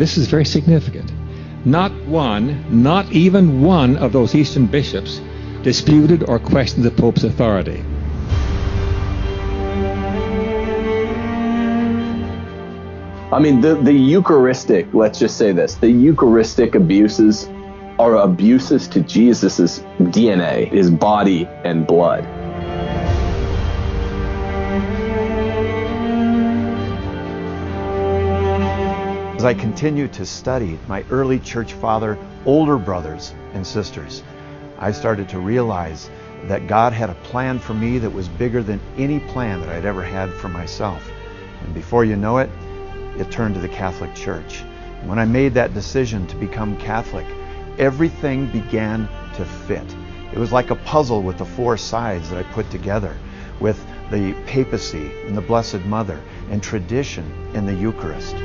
this is very significant. Not one, not even one of those Eastern bishops disputed or questioned the Pope's authority. I mean, the, the Eucharistic, let's just say this the Eucharistic abuses are abuses to Jesus' DNA, his body and blood. As I continue to study my early church father, older brothers and sisters, I started to realize that God had a plan for me that was bigger than any plan that I'd ever had for myself. And before you know it, it turned to the Catholic Church. When I made that decision to become Catholic, everything began to fit. It was like a puzzle with the four sides that I put together with the papacy and the Blessed Mother and tradition in the Eucharist.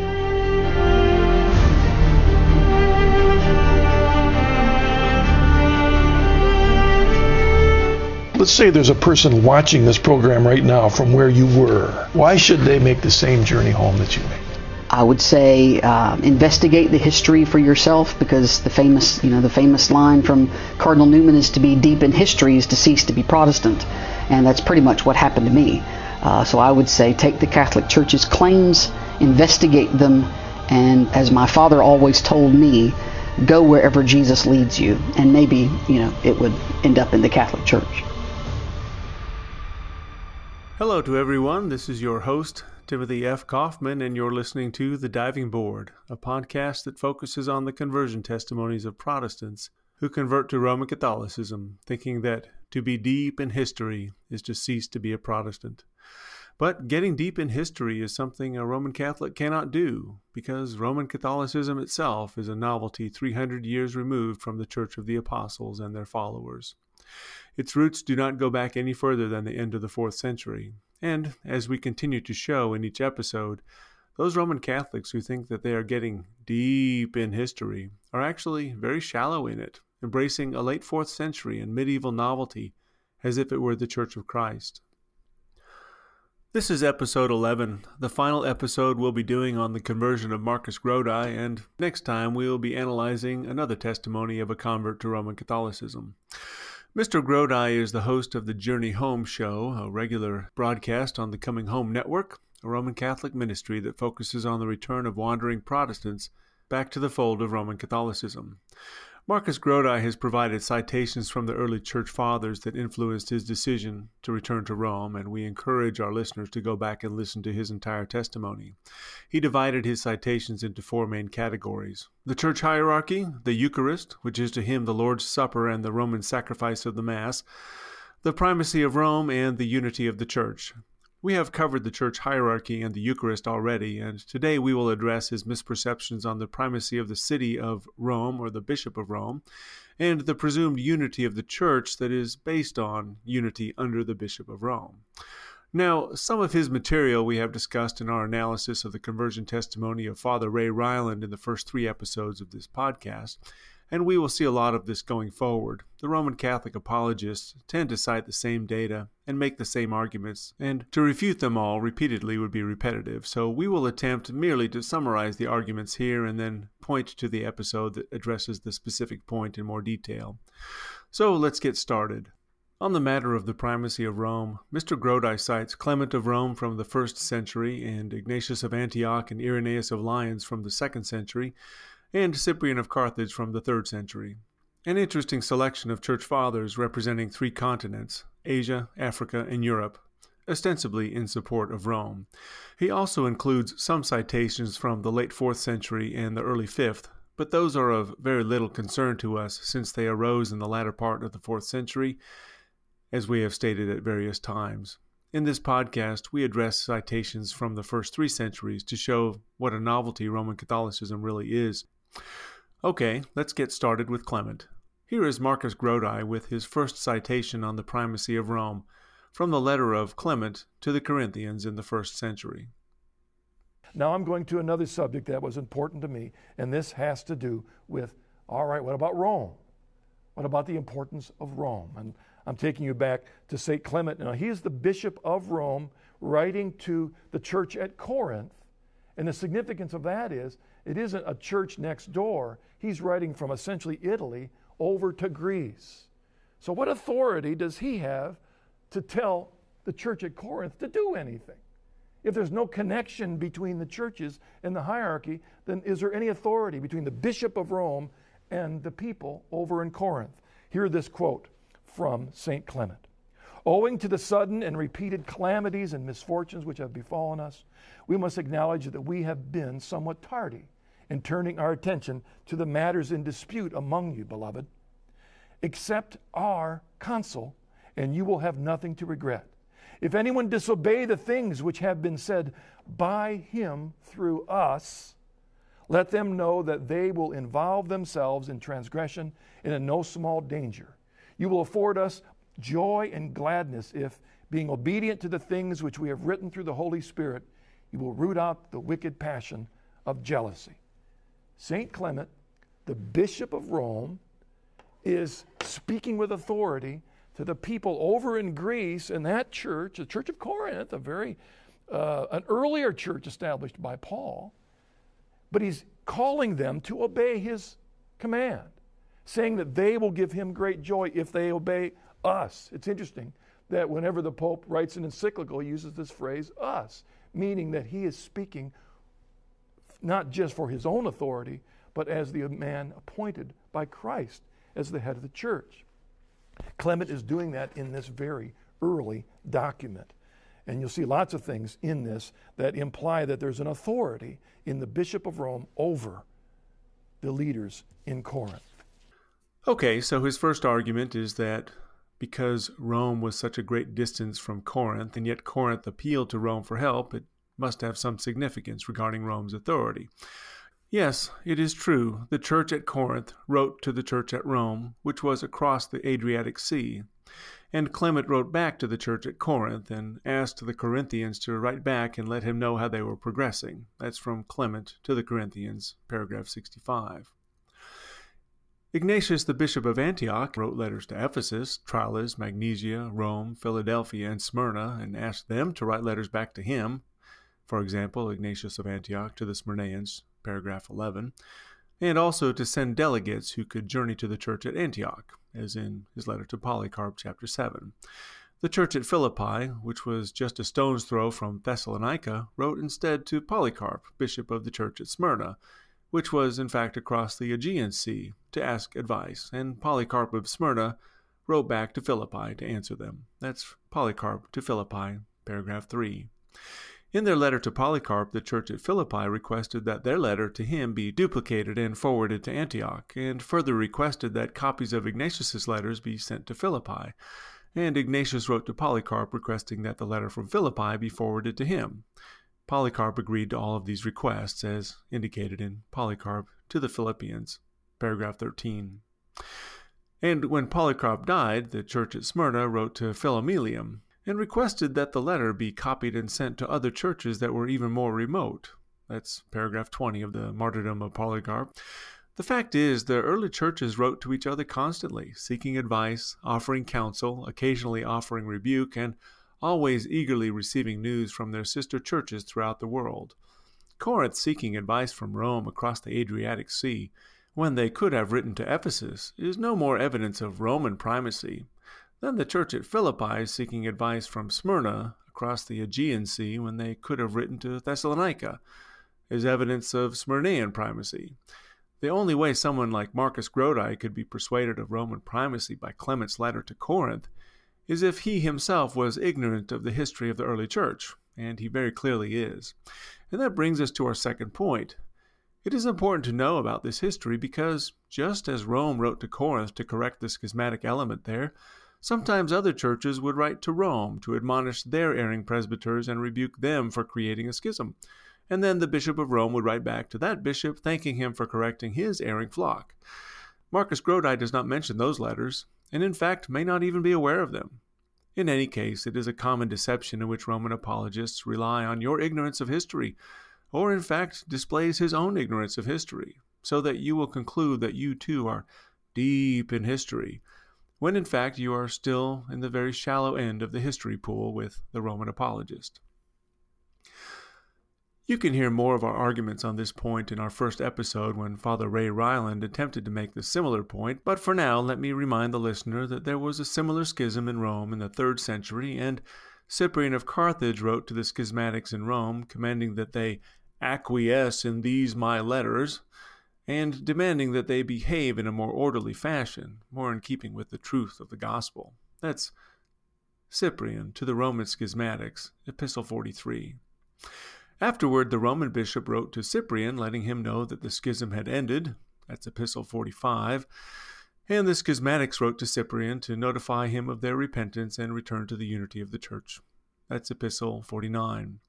Let's say there's a person watching this program right now from where you were. Why should they make the same journey home that you made? I would say uh, investigate the history for yourself because the famous, you know, the famous line from Cardinal Newman is to be deep in history is to cease to be Protestant, and that's pretty much what happened to me. Uh, so I would say take the Catholic Church's claims, investigate them, and as my father always told me, go wherever Jesus leads you, and maybe you know it would end up in the Catholic Church. Hello to everyone. This is your host, Timothy F. Kauffman, and you're listening to The Diving Board, a podcast that focuses on the conversion testimonies of Protestants who convert to Roman Catholicism, thinking that to be deep in history is to cease to be a Protestant. But getting deep in history is something a Roman Catholic cannot do, because Roman Catholicism itself is a novelty 300 years removed from the Church of the Apostles and their followers. Its roots do not go back any further than the end of the fourth century. And, as we continue to show in each episode, those Roman Catholics who think that they are getting deep in history are actually very shallow in it, embracing a late fourth century and medieval novelty as if it were the Church of Christ. This is episode 11, the final episode we'll be doing on the conversion of Marcus Grodi, and next time we will be analyzing another testimony of a convert to Roman Catholicism. Mr. Grodi is the host of the Journey Home Show, a regular broadcast on the Coming Home Network, a Roman Catholic ministry that focuses on the return of wandering Protestants back to the fold of Roman Catholicism. Marcus Grodi has provided citations from the early church fathers that influenced his decision to return to Rome, and we encourage our listeners to go back and listen to his entire testimony. He divided his citations into four main categories the church hierarchy, the Eucharist, which is to him the Lord's Supper and the Roman sacrifice of the Mass, the primacy of Rome, and the unity of the church. We have covered the church hierarchy and the Eucharist already, and today we will address his misperceptions on the primacy of the city of Rome or the Bishop of Rome, and the presumed unity of the church that is based on unity under the Bishop of Rome. Now, some of his material we have discussed in our analysis of the conversion testimony of Father Ray Ryland in the first three episodes of this podcast, and we will see a lot of this going forward. The Roman Catholic apologists tend to cite the same data and make the same arguments, and to refute them all repeatedly would be repetitive, so we will attempt merely to summarize the arguments here and then point to the episode that addresses the specific point in more detail. So let's get started. On the matter of the primacy of Rome, Mr. Grodi cites Clement of Rome from the first century and Ignatius of Antioch and Irenaeus of Lyons from the second century and Cyprian of Carthage from the third century. An interesting selection of church fathers representing three continents Asia, Africa, and Europe, ostensibly in support of Rome. He also includes some citations from the late 4th century and the early 5th, but those are of very little concern to us since they arose in the latter part of the 4th century, as we have stated at various times. In this podcast, we address citations from the first three centuries to show what a novelty Roman Catholicism really is. Okay, let's get started with Clement. Here is Marcus Grodi with his first citation on the primacy of Rome from the letter of Clement to the Corinthians in the first century. Now I'm going to another subject that was important to me, and this has to do with all right, what about Rome? What about the importance of Rome? And I'm taking you back to St. Clement. Now, he is the bishop of Rome, writing to the church at Corinth And the significance of that is it isn't a church next door. He's writing from essentially Italy over to Greece. So, what authority does he have to tell the church at Corinth to do anything? If there's no connection between the churches and the hierarchy, then is there any authority between the bishop of Rome and the people over in Corinth? Hear this quote from St. Clement. Owing to the sudden and repeated calamities and misfortunes which have befallen us, we must acknowledge that we have been somewhat tardy in turning our attention to the matters in dispute among you, beloved. Accept our counsel, and you will have nothing to regret. If anyone disobey the things which have been said by him through us, let them know that they will involve themselves in transgression and in no small danger. You will afford us joy and gladness if, being obedient to the things which we have written through the Holy Spirit, you will root out the wicked passion of jealousy. St. Clement, the Bishop of Rome, is speaking with authority to the people over in Greece in that church, the Church of Corinth, a very uh, an earlier church established by Paul, but he's calling them to obey his command, saying that they will give him great joy if they obey us. It's interesting that whenever the Pope writes an encyclical, he uses this phrase, us, meaning that he is speaking not just for his own authority, but as the man appointed by Christ as the head of the church. Clement is doing that in this very early document. And you'll see lots of things in this that imply that there's an authority in the Bishop of Rome over the leaders in Corinth. Okay, so his first argument is that because Rome was such a great distance from Corinth, and yet Corinth appealed to Rome for help, it must have some significance regarding Rome's authority. Yes, it is true. The church at Corinth wrote to the church at Rome, which was across the Adriatic Sea. And Clement wrote back to the church at Corinth and asked the Corinthians to write back and let him know how they were progressing. That's from Clement to the Corinthians, paragraph 65. Ignatius, the bishop of Antioch, wrote letters to Ephesus, Tralles, Magnesia, Rome, Philadelphia, and Smyrna, and asked them to write letters back to him. For example, Ignatius of Antioch to the Smyrnaeans, paragraph 11, and also to send delegates who could journey to the church at Antioch, as in his letter to Polycarp, chapter 7. The church at Philippi, which was just a stone's throw from Thessalonica, wrote instead to Polycarp, bishop of the church at Smyrna, which was in fact across the Aegean Sea, to ask advice, and Polycarp of Smyrna wrote back to Philippi to answer them. That's Polycarp to Philippi, paragraph 3. In their letter to Polycarp, the church at Philippi requested that their letter to him be duplicated and forwarded to Antioch, and further requested that copies of Ignatius's letters be sent to Philippi. And Ignatius wrote to Polycarp requesting that the letter from Philippi be forwarded to him. Polycarp agreed to all of these requests, as indicated in Polycarp to the Philippians, paragraph 13. And when Polycarp died, the church at Smyrna wrote to Philomelium, and requested that the letter be copied and sent to other churches that were even more remote. That's paragraph 20 of the Martyrdom of Polycarp. The fact is, the early churches wrote to each other constantly, seeking advice, offering counsel, occasionally offering rebuke, and always eagerly receiving news from their sister churches throughout the world. Corinth seeking advice from Rome across the Adriatic Sea, when they could have written to Ephesus, is no more evidence of Roman primacy than the church at Philippi seeking advice from Smyrna across the Aegean Sea when they could have written to Thessalonica is evidence of Smyrnaean primacy. The only way someone like Marcus Grodi could be persuaded of Roman primacy by Clement's letter to Corinth is if he himself was ignorant of the history of the early church, and he very clearly is. And that brings us to our second point. It is important to know about this history because, just as Rome wrote to Corinth to correct the schismatic element there, Sometimes other churches would write to Rome to admonish their erring presbyters and rebuke them for creating a schism. And then the Bishop of Rome would write back to that bishop, thanking him for correcting his erring flock. Marcus Grodi does not mention those letters, and in fact may not even be aware of them. In any case, it is a common deception in which Roman apologists rely on your ignorance of history, or in fact displays his own ignorance of history, so that you will conclude that you too are deep in history, when in fact you are still in the very shallow end of the history pool with the Roman apologist. You can hear more of our arguments on this point in our first episode when Father Ray Ryland attempted to make the similar point, but for now let me remind the listener that there was a similar schism in Rome in the third century, and Cyprian of Carthage wrote to the schismatics in Rome, commanding that they acquiesce in these my letters, and demanding that they behave in a more orderly fashion, more in keeping with the truth of the gospel. That's Cyprian to the Roman schismatics, Epistle 43. Afterward, the Roman bishop wrote to Cyprian, letting him know that the schism had ended. That's Epistle 45. And the schismatics wrote to Cyprian to notify him of their repentance and return to the unity of the church. That's Epistle 49.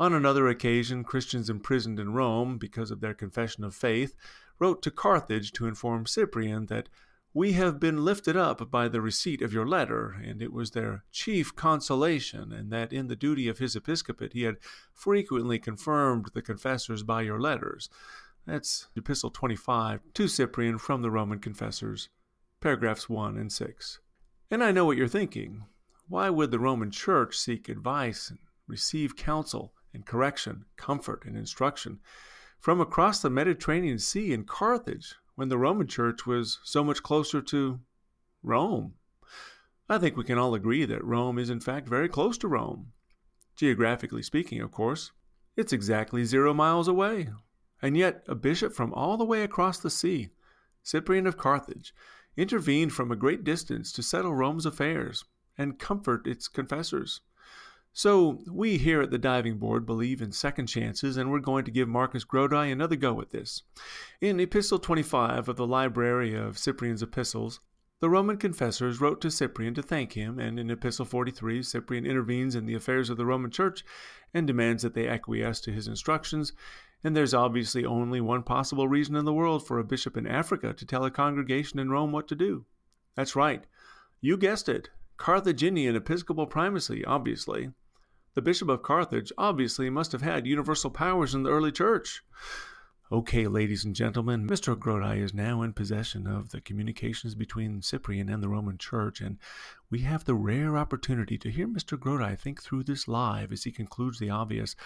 On another occasion, Christians imprisoned in Rome because of their confession of faith wrote to Carthage to inform Cyprian that we have been lifted up by the receipt of your letter, and it was their chief consolation, and that in the duty of his episcopate he had frequently confirmed the confessors by your letters. That's Epistle 25 to Cyprian from the Roman confessors, paragraphs 1 and 6. And I know what you're thinking. Why would the Roman Church seek advice and receive counsel and correction, comfort and instruction from across the Mediterranean Sea in Carthage, when the Roman Church was so much closer to Rome. I think we can all agree that Rome is in fact very close to Rome. Geographically speaking, of course. It's exactly zero miles away. And yet, a bishop from all the way across the sea, Cyprian of Carthage, intervened from a great distance to settle Rome's affairs and comfort its confessors. So, we here at the Diving Board believe in second chances, and we're going to give Marcus Grodi another go at this. In Epistle 25 of the Library of Cyprian's Epistles, the Roman confessors wrote to Cyprian to thank him, and in Epistle 43, Cyprian intervenes in the affairs of the Roman Church and demands that they acquiesce to his instructions. And there's obviously only one possible reason in the world for a bishop in Africa to tell a congregation in Rome what to do. That's right. You guessed it. Carthaginian episcopal primacy, obviously. The Bishop of Carthage obviously must have had universal powers in the early church. Okay, ladies and gentlemen, Mr. Grodi is now in possession of the communications between Cyprian and the Roman Church, and we have the rare opportunity to hear Mr. Grodi think through this live as he concludes the obvious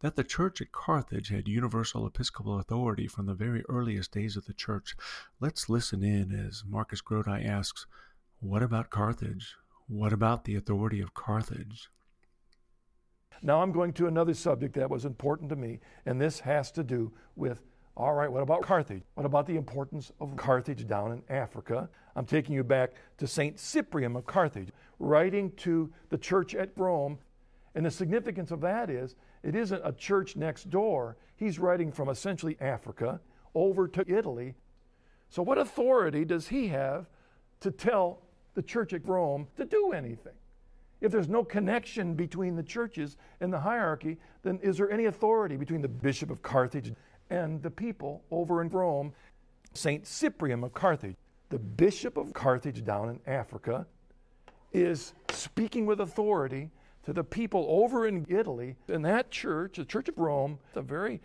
that the church at Carthage had universal episcopal authority from the very earliest days of the church. Let's listen in as Marcus Grodi asks, What about Carthage? What about the authority of Carthage? Now I'm going to another subject that was important to me, and this has to do with all right, what about Carthage? What about the importance of Carthage down in Africa? I'm taking you back to St. Cyprian of Carthage, writing to the church at Rome. And the significance of that is it isn't a church next door. He's writing from essentially Africa over to Italy. So, what authority does he have to tell the church at Rome to do anything? If there's no connection between the churches and the hierarchy, then is there any authority between the Bishop of Carthage and the people over in Rome? St. Cyprian of Carthage, the Bishop of Carthage down in Africa, is speaking with authority to the people over in Italy. And that church, the Church of Rome, a very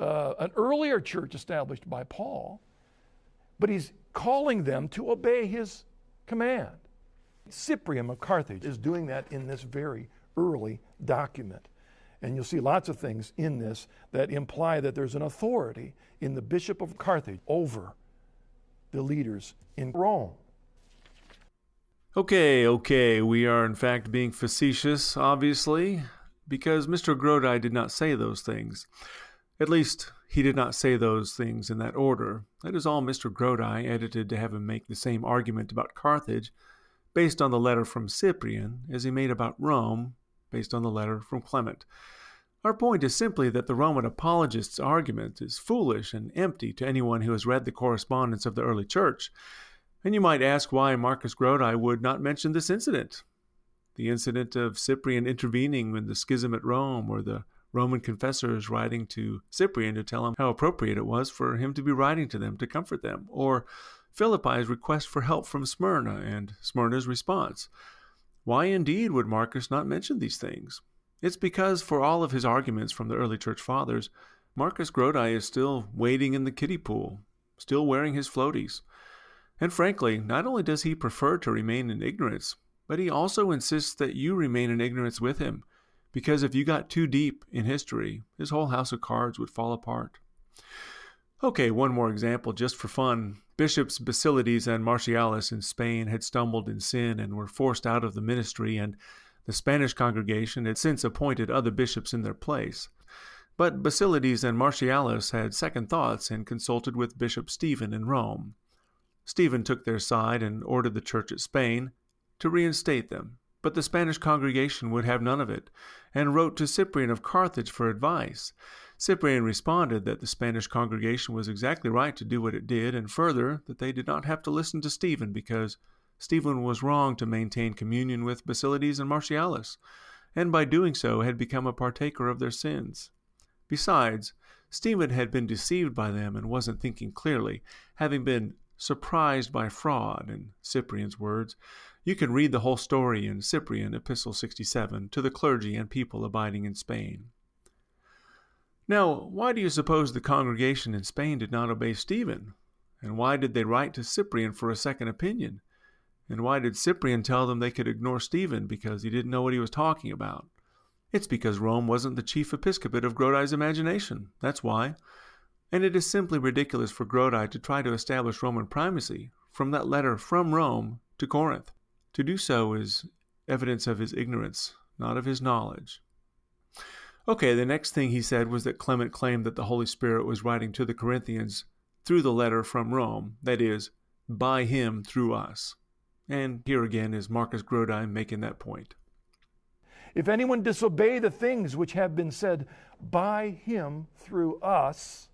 uh, an earlier church established by Paul, but he's calling them to obey his command. Cyprian of Carthage is doing that in this very early document. And you'll see lots of things in this that imply that there's an authority in the Bishop of Carthage over the leaders in Rome. Okay, okay, we are in fact being facetious, obviously, because Mr. Grodi did not say those things. At least, he did not say those things in that order. That is all Mr. Grodi edited to have him make the same argument about Carthage based on the letter from Cyprian as he made about Rome based on the letter from Clement. Our point is simply that the Roman apologist's argument is foolish and empty to anyone who has read the correspondence of the early church. And you might ask why Marcus Grodi would not mention this incident. The incident of Cyprian intervening in the schism at Rome, or the Roman confessors writing to Cyprian to tell him how appropriate it was for him to be writing to them to comfort them, or Philippi's request for help from Smyrna and Smyrna's response. Why indeed would Marcus not mention these things? It's because, for all of his arguments from the early church fathers, Marcus Grodi is still wading in the kiddie pool, still wearing his floaties. And frankly, not only does he prefer to remain in ignorance, but he also insists that you remain in ignorance with him, because if you got too deep in history, his whole house of cards would fall apart. Okay, one more example just for fun. Bishops Basilides and Martialis in Spain had stumbled in sin and were forced out of the ministry, and the Spanish congregation had since appointed other bishops in their place. But Basilides and Martialis had second thoughts and consulted with Bishop Stephen in Rome. Stephen took their side and ordered the church at Spain to reinstate them. But the Spanish congregation would have none of it, and wrote to Cyprian of Carthage for advice. Cyprian responded that the Spanish congregation was exactly right to do what it did, and further, that they did not have to listen to Stephen because Stephen was wrong to maintain communion with Basilides and Martialis, and by doing so had become a partaker of their sins. Besides, Stephen had been deceived by them and wasn't thinking clearly, having been surprised by fraud, in Cyprian's words. You can read the whole story in Cyprian, Epistle 67, to the clergy and people abiding in Spain. Now, why do you suppose the congregation in Spain did not obey Stephen? And why did they write to Cyprian for a second opinion? And why did Cyprian tell them they could ignore Stephen because he didn't know what he was talking about? It's because Rome wasn't the chief episcopate of Grodi's imagination. That's why and it is simply ridiculous for Grodi to try to establish Roman primacy from that letter from Rome to Corinth. To do so is evidence of his ignorance, not of his knowledge. Okay, the next thing he said was that Clement claimed that the Holy Spirit was writing to the Corinthians through the letter from Rome, that is, by him through us. And here again is Marcus Grodi making that point. If anyone disobey the things which have been said by him through us,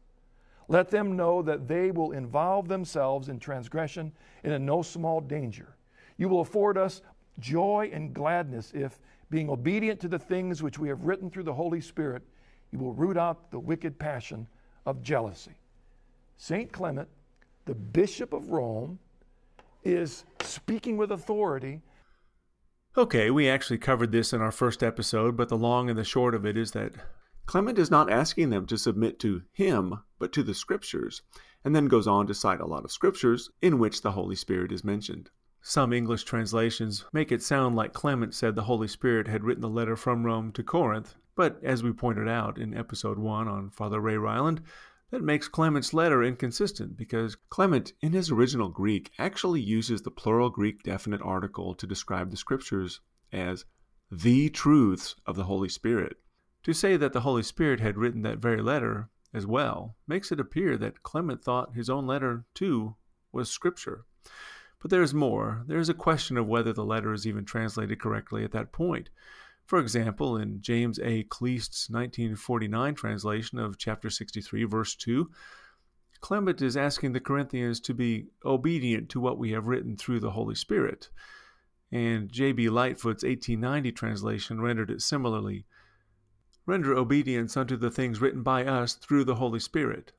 let them know that they will involve themselves in transgression and in no small danger. You will afford us joy and gladness if, being obedient to the things which we have written through the Holy Spirit, you will root out the wicked passion of jealousy. St. Clement, the Bishop of Rome, is speaking with authority. Okay, we actually covered this in our first episode, but the long and the short of it is that Clement is not asking them to submit to him, but to the scriptures, and then goes on to cite a lot of scriptures in which the Holy Spirit is mentioned. Some English translations make it sound like Clement said the Holy Spirit had written the letter from Rome to Corinth, but as we pointed out in episode 1 on Father Ray Ryland, that makes Clement's letter inconsistent because Clement, in his original Greek, actually uses the plural Greek definite article to describe the scriptures as the truths of the Holy Spirit. To say that the Holy Spirit had written that very letter as well makes it appear that Clement thought his own letter, too, was Scripture. But there is more. There is a question of whether the letter is even translated correctly at that point. For example, in James A. Kleist's 1949 translation of chapter 63, verse 2, Clement is asking the Corinthians to be obedient to what we have written through the Holy Spirit. And J.B. Lightfoot's 1890 translation rendered it similarly render obedience unto the things written by us through the Holy Spirit.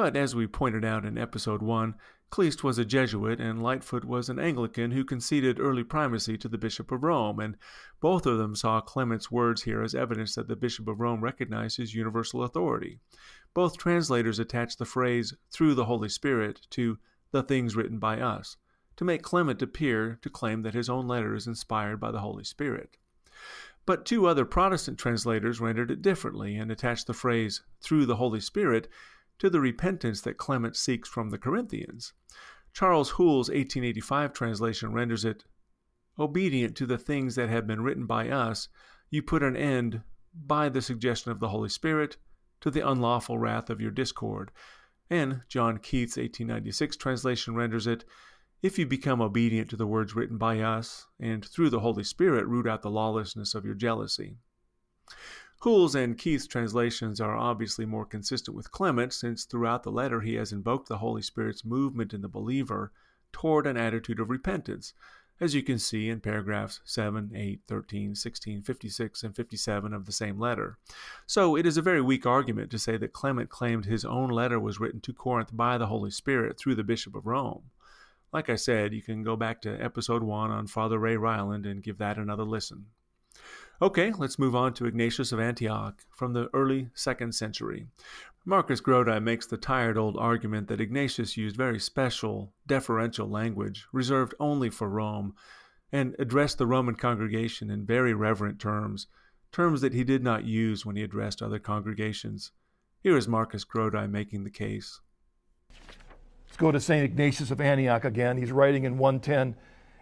But as we pointed out in episode 1, Kleist was a Jesuit and Lightfoot was an Anglican who conceded early primacy to the Bishop of Rome, and both of them saw Clement's words here as evidence that the Bishop of Rome recognized his universal authority. Both translators attached the phrase through the Holy Spirit to the things written by us, to make Clement appear to claim that his own letter is inspired by the Holy Spirit. But two other Protestant translators rendered it differently and attached the phrase through the Holy Spirit to the repentance that Clement seeks from the Corinthians. Charles Hoole's 1885 translation renders it obedient to the things that have been written by us, you put an end, by the suggestion of the Holy Spirit, to the unlawful wrath of your discord. And John Keith's 1896 translation renders it if you become obedient to the words written by us, and through the Holy Spirit root out the lawlessness of your jealousy. Hoole's and Keith's translations are obviously more consistent with Clement, since throughout the letter he has invoked the Holy Spirit's movement in the believer toward an attitude of repentance, as you can see in paragraphs 7, 8, 13, 16, 56, and 57 of the same letter. So it is a very weak argument to say that Clement claimed his own letter was written to Corinth by the Holy Spirit through the Bishop of Rome. Like I said, you can go back to episode 1 on Father Ray Ryland and give that another listen. Okay, let's move on to Ignatius of Antioch from the early second century. Marcus Grodi makes the tired old argument that Ignatius used very special, deferential language reserved only for Rome and addressed the Roman congregation in very reverent terms terms that he did not use when he addressed other congregations. Here is Marcus Grodi making the case. Let's go to St. Ignatius of Antioch again. He's writing in 110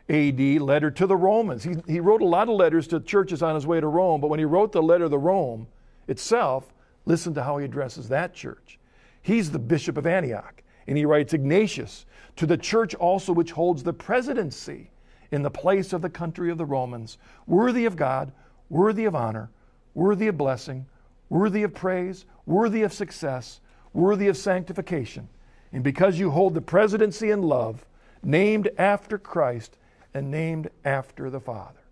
AD, letter to the Romans. He, he wrote a lot of letters to churches on his way to Rome, but when he wrote the letter to Rome itself, listen to how he addresses that church. He's the bishop of Antioch, and he writes Ignatius, to the church also which holds the presidency in the place of the country of the Romans, worthy of God, worthy of honor, worthy of blessing, worthy of praise, worthy of success, worthy of sanctification. And because you hold the presidency in love, named after Christ and named after the Father.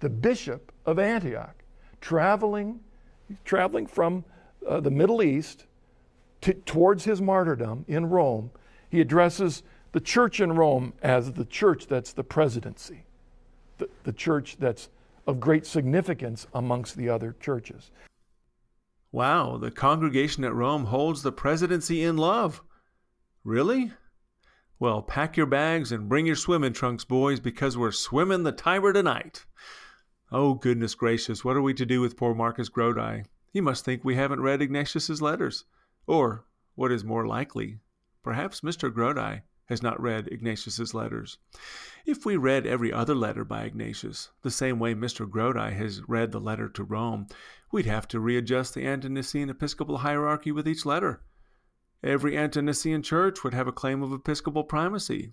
The bishop of Antioch, traveling, traveling from uh, the Middle East to, towards his martyrdom in Rome, he addresses the church in Rome as the church that's the presidency, the, the church that's of great significance amongst the other churches. Wow, the congregation at Rome holds the presidency in love. Really? Well, pack your bags and bring your swimming trunks, boys, because we're swimming the Tiber tonight. Oh, goodness gracious, what are we to do with poor Marcus Grodi? He must think we haven't read Ignatius's letters. Or, what is more likely, perhaps Mr. Grodi has not read Ignatius's letters. If we read every other letter by Ignatius, the same way Mr. Grodi has read the letter to Rome, we'd have to readjust the Ante-Nicene episcopal hierarchy with each letter. Every Ante-Nicene church would have a claim of episcopal primacy.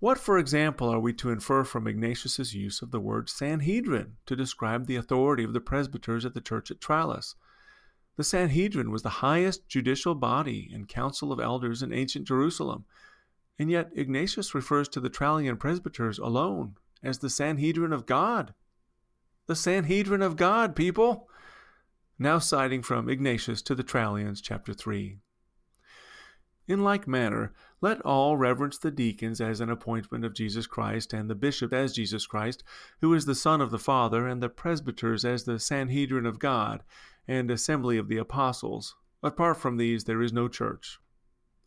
What, for example, are we to infer from Ignatius's use of the word Sanhedrin to describe the authority of the presbyters at the church at Tralles? The Sanhedrin was the highest judicial body and council of elders in ancient Jerusalem and yet Ignatius refers to the Trallian presbyters alone as the Sanhedrin of God. The Sanhedrin of God, people! Now citing from Ignatius to the Trallians, chapter 3. In like manner, let all reverence the deacons as an appointment of Jesus Christ, and the bishop as Jesus Christ, who is the Son of the Father, and the presbyters as the Sanhedrin of God, and assembly of the apostles. Apart from these, there is no church.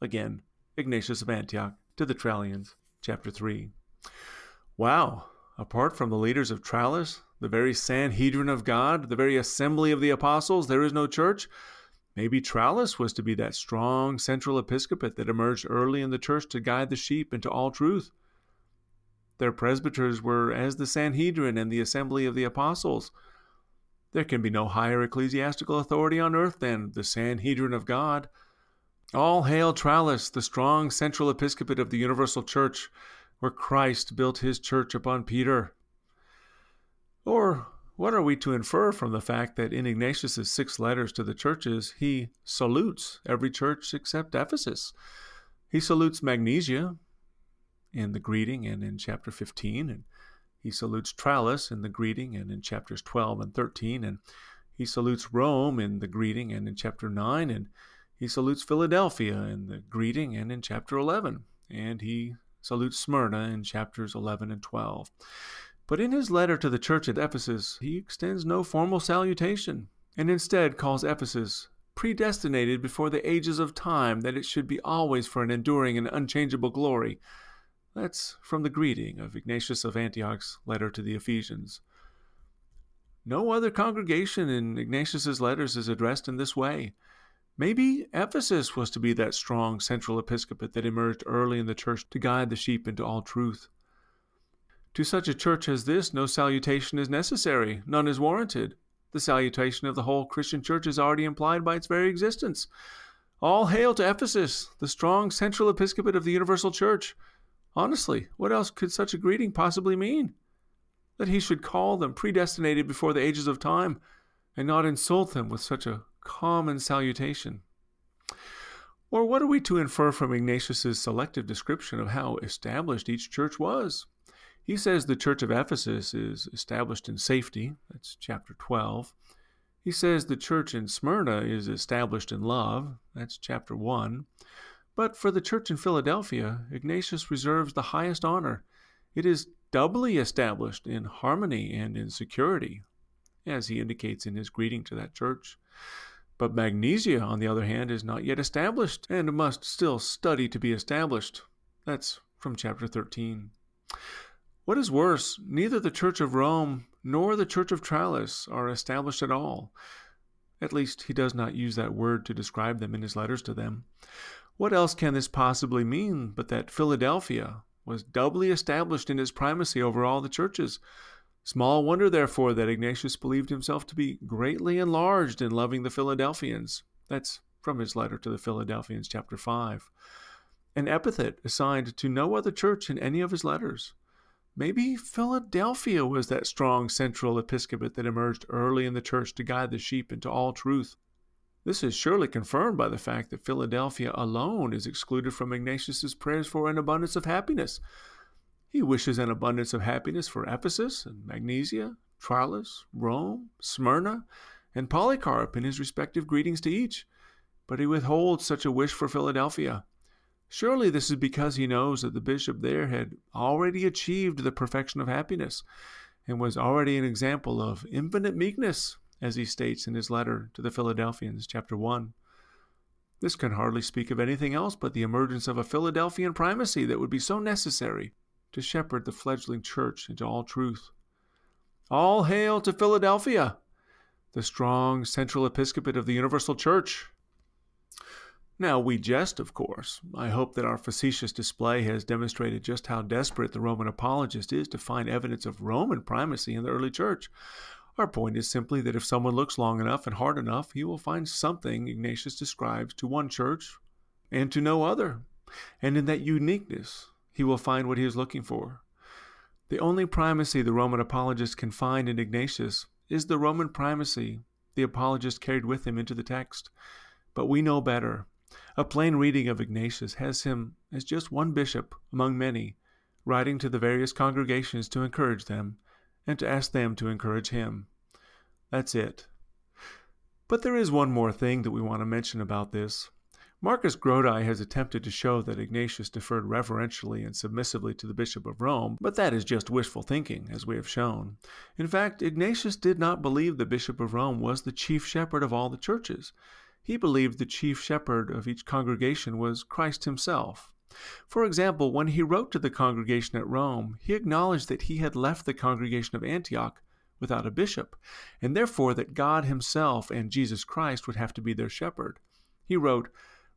Again, Ignatius of Antioch to the Trallians, chapter 3. Wow, apart from the leaders of Tralles, the very Sanhedrin of God, the very assembly of the apostles, there is no church. Maybe Tralles was to be that strong central episcopate that emerged early in the church to guide the sheep into all truth. Their presbyters were as the Sanhedrin and the assembly of the apostles. There can be no higher ecclesiastical authority on earth than the Sanhedrin of God. All hail Tralles, the strong central episcopate of the universal church, where Christ built his church upon Peter. Or what are we to infer from the fact that in Ignatius's six letters to the churches he salutes every church except Ephesus? He salutes Magnesia in the greeting and in chapter 15, and he salutes Tralles in the greeting and in chapters 12 and 13, and he salutes Rome in the greeting and in chapter 9, and he salutes Philadelphia in the greeting and in chapter 11, and he salutes Smyrna in chapters 11 and 12. But in his letter to the church at Ephesus, he extends no formal salutation, and instead calls Ephesus predestinated before the ages of time that it should be always for an enduring and unchangeable glory. That's from the greeting of Ignatius of Antioch's letter to the Ephesians. No other congregation in Ignatius's letters is addressed in this way. Maybe Ephesus was to be that strong central episcopate that emerged early in the church to guide the sheep into all truth. To such a church as this, no salutation is necessary, none is warranted. The salutation of the whole Christian church is already implied by its very existence. All hail to Ephesus, the strong central episcopate of the universal church. Honestly, what else could such a greeting possibly mean? That he should call them predestinated before the ages of time, and not insult them with such a common salutation. Or what are we to infer from Ignatius's selective description of how established each church was? He says the church of Ephesus is established in safety, that's chapter 12. He says the church in Smyrna is established in love, that's chapter 1. But for the church in Philadelphia, Ignatius reserves the highest honor. It is doubly established in harmony and in security, as he indicates in his greeting to that church. But Magnesia, on the other hand, is not yet established and must still study to be established. That's from chapter 13. What is worse, neither the Church of Rome nor the Church of Tralles are established at all. At least he does not use that word to describe them in his letters to them. What else can this possibly mean but that Philadelphia was doubly established in its primacy over all the churches? Small wonder, therefore, that Ignatius believed himself to be greatly enlarged in loving the Philadelphians. That's from his letter to the Philadelphians, chapter 5. An epithet assigned to no other church in any of his letters. Maybe Philadelphia was that strong central episcopate that emerged early in the church to guide the sheep into all truth. This is surely confirmed by the fact that Philadelphia alone is excluded from Ignatius's prayers for an abundance of happiness. He wishes an abundance of happiness for Ephesus and Magnesia, Tralles, Rome, Smyrna, and Polycarp in his respective greetings to each, but he withholds such a wish for Philadelphia. Surely this is because he knows that the bishop there had already achieved the perfection of happiness and was already an example of infinite meekness, as he states in his letter to the Philadelphians, chapter 1. This can hardly speak of anything else but the emergence of a Philadelphian primacy that would be so necessary to shepherd the fledgling church into all truth. All hail to Philadelphia, the strong central episcopate of the universal church. Now, we jest, of course. I hope that our facetious display has demonstrated just how desperate the Roman apologist is to find evidence of Roman primacy in the early church. Our point is simply that if someone looks long enough and hard enough, he will find something Ignatius describes to one church and to no other. And in that uniqueness, he will find what he is looking for. The only primacy the Roman apologist can find in Ignatius is the Roman primacy the apologist carried with him into the text. But we know better a plain reading of Ignatius has him as just one bishop among many, writing to the various congregations to encourage them and to ask them to encourage him. That's it. But there is one more thing that we want to mention about this. Marcus Grodi has attempted to show that Ignatius deferred reverentially and submissively to the Bishop of Rome, but that is just wishful thinking, as we have shown. In fact, Ignatius did not believe the Bishop of Rome was the chief shepherd of all the churches. He believed the chief shepherd of each congregation was Christ himself. For example, when he wrote to the congregation at Rome, he acknowledged that he had left the congregation of Antioch without a bishop, and therefore that God himself and Jesus Christ would have to be their shepherd. He wrote,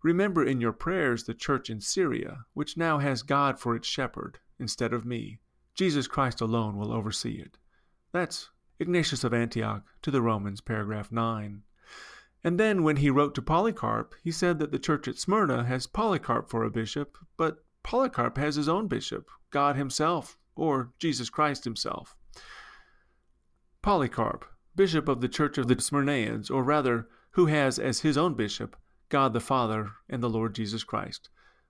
Remember in your prayers the church in Syria, which now has God for its shepherd, instead of me. Jesus Christ alone will oversee it. That's Ignatius of Antioch to the Romans, paragraph 9. And then, when he wrote to Polycarp, he said that the church at Smyrna has Polycarp for a bishop, but Polycarp has his own bishop, God himself, or Jesus Christ himself. Polycarp, bishop of the church of the Smyrnaeans, or rather, who has as his own bishop God the Father and the Lord Jesus Christ.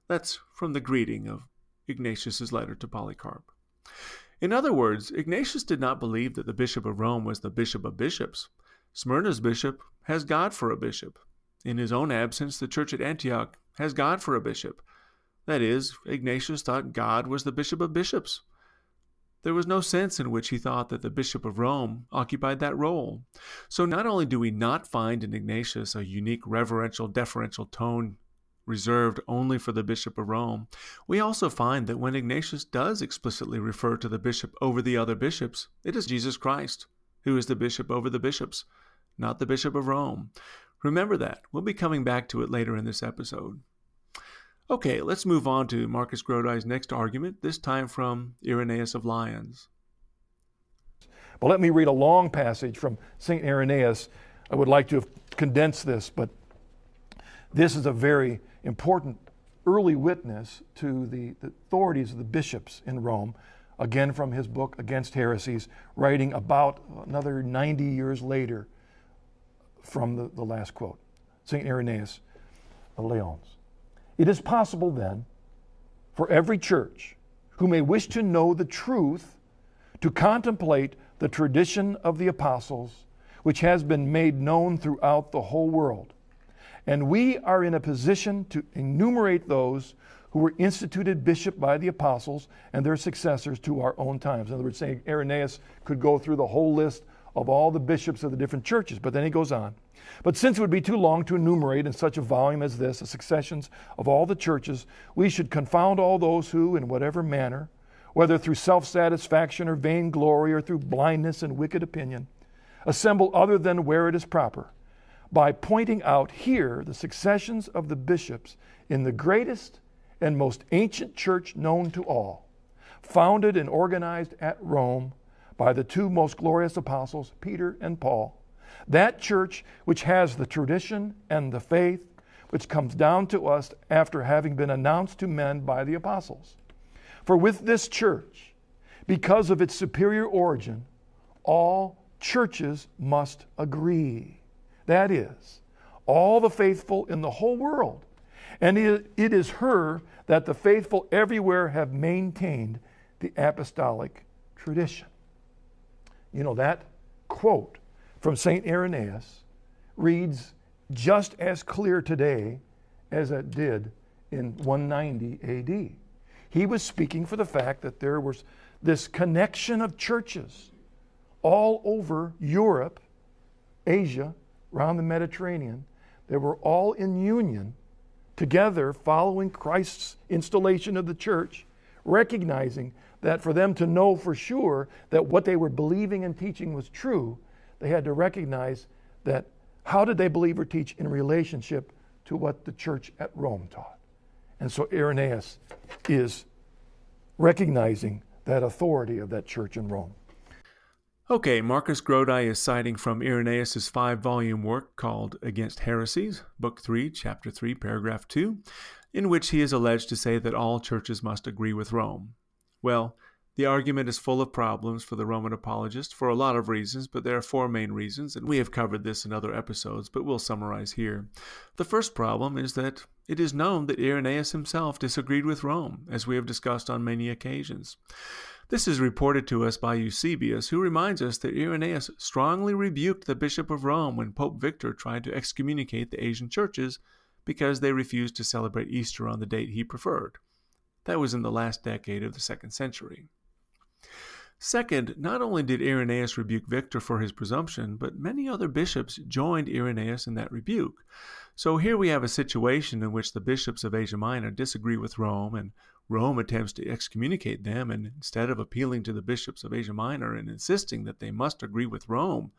That's from the greeting of Ignatius's letter to Polycarp. In other words, Ignatius did not believe that the bishop of Rome was the bishop of bishops. Smyrna's bishop has God for a bishop. In his own absence, the church at Antioch has God for a bishop. That is, Ignatius thought God was the bishop of bishops. There was no sense in which he thought that the Bishop of Rome occupied that role. So not only do we not find in Ignatius a unique reverential, deferential tone reserved only for the Bishop of Rome, we also find that when Ignatius does explicitly refer to the bishop over the other bishops, it is Jesus Christ who is the bishop over the bishops, not the Bishop of Rome. Remember that. We'll be coming back to it later in this episode. Okay, let's move on to Marcus Grodi's next argument, this time from Irenaeus of Lyons. But let me read a long passage from St. Irenaeus. I would like to have condensed this, but this is a very important early witness to the, the authorities of the bishops in Rome again from his book Against Heresies, writing about another 90 years later from the, the last quote. St. Irenaeus of Lyons. It is possible then for every church who may wish to know the truth to contemplate the tradition of the apostles, which has been made known throughout the whole world. And we are in a position to enumerate those who were instituted bishop by the apostles and their successors to our own times. In other words, saying Irenaeus could go through the whole list of all the bishops of the different churches, but then he goes on. But since it would be too long to enumerate in such a volume as this the successions of all the churches, we should confound all those who, in whatever manner, whether through self satisfaction or vainglory or through blindness and wicked opinion, assemble other than where it is proper, by pointing out here the successions of the bishops in the greatest and most ancient church known to all, founded and organized at Rome by the two most glorious apostles, Peter and Paul. That church which has the tradition and the faith which comes down to us after having been announced to men by the apostles. For with this church, because of its superior origin, all churches must agree. That is, all the faithful in the whole world. And it is her that the faithful everywhere have maintained the apostolic tradition. You know, that quote from St. Irenaeus reads just as clear today as it did in 190 AD. He was speaking for the fact that there was this connection of churches all over Europe, Asia, around the Mediterranean. They were all in union together following Christ's installation of the church, recognizing that for them to know for sure that what they were believing and teaching was true, they had to recognize that how did they believe or teach in relationship to what the church at Rome taught? And so Irenaeus is recognizing that authority of that church in Rome. Okay, Marcus Grodi is citing from Irenaeus' five volume work called Against Heresies, Book 3, Chapter 3, Paragraph 2, in which he is alleged to say that all churches must agree with Rome. Well, the argument is full of problems for the Roman apologist for a lot of reasons, but there are four main reasons, and we have covered this in other episodes, but we'll summarize here. The first problem is that it is known that Irenaeus himself disagreed with Rome, as we have discussed on many occasions. This is reported to us by Eusebius, who reminds us that Irenaeus strongly rebuked the Bishop of Rome when Pope Victor tried to excommunicate the Asian churches because they refused to celebrate Easter on the date he preferred. That was in the last decade of the second century. Second, not only did Irenaeus rebuke Victor for his presumption, but many other bishops joined Irenaeus in that rebuke. So here we have a situation in which the bishops of Asia Minor disagree with Rome, and Rome attempts to excommunicate them, and instead of appealing to the bishops of Asia Minor and insisting that they must agree with Rome,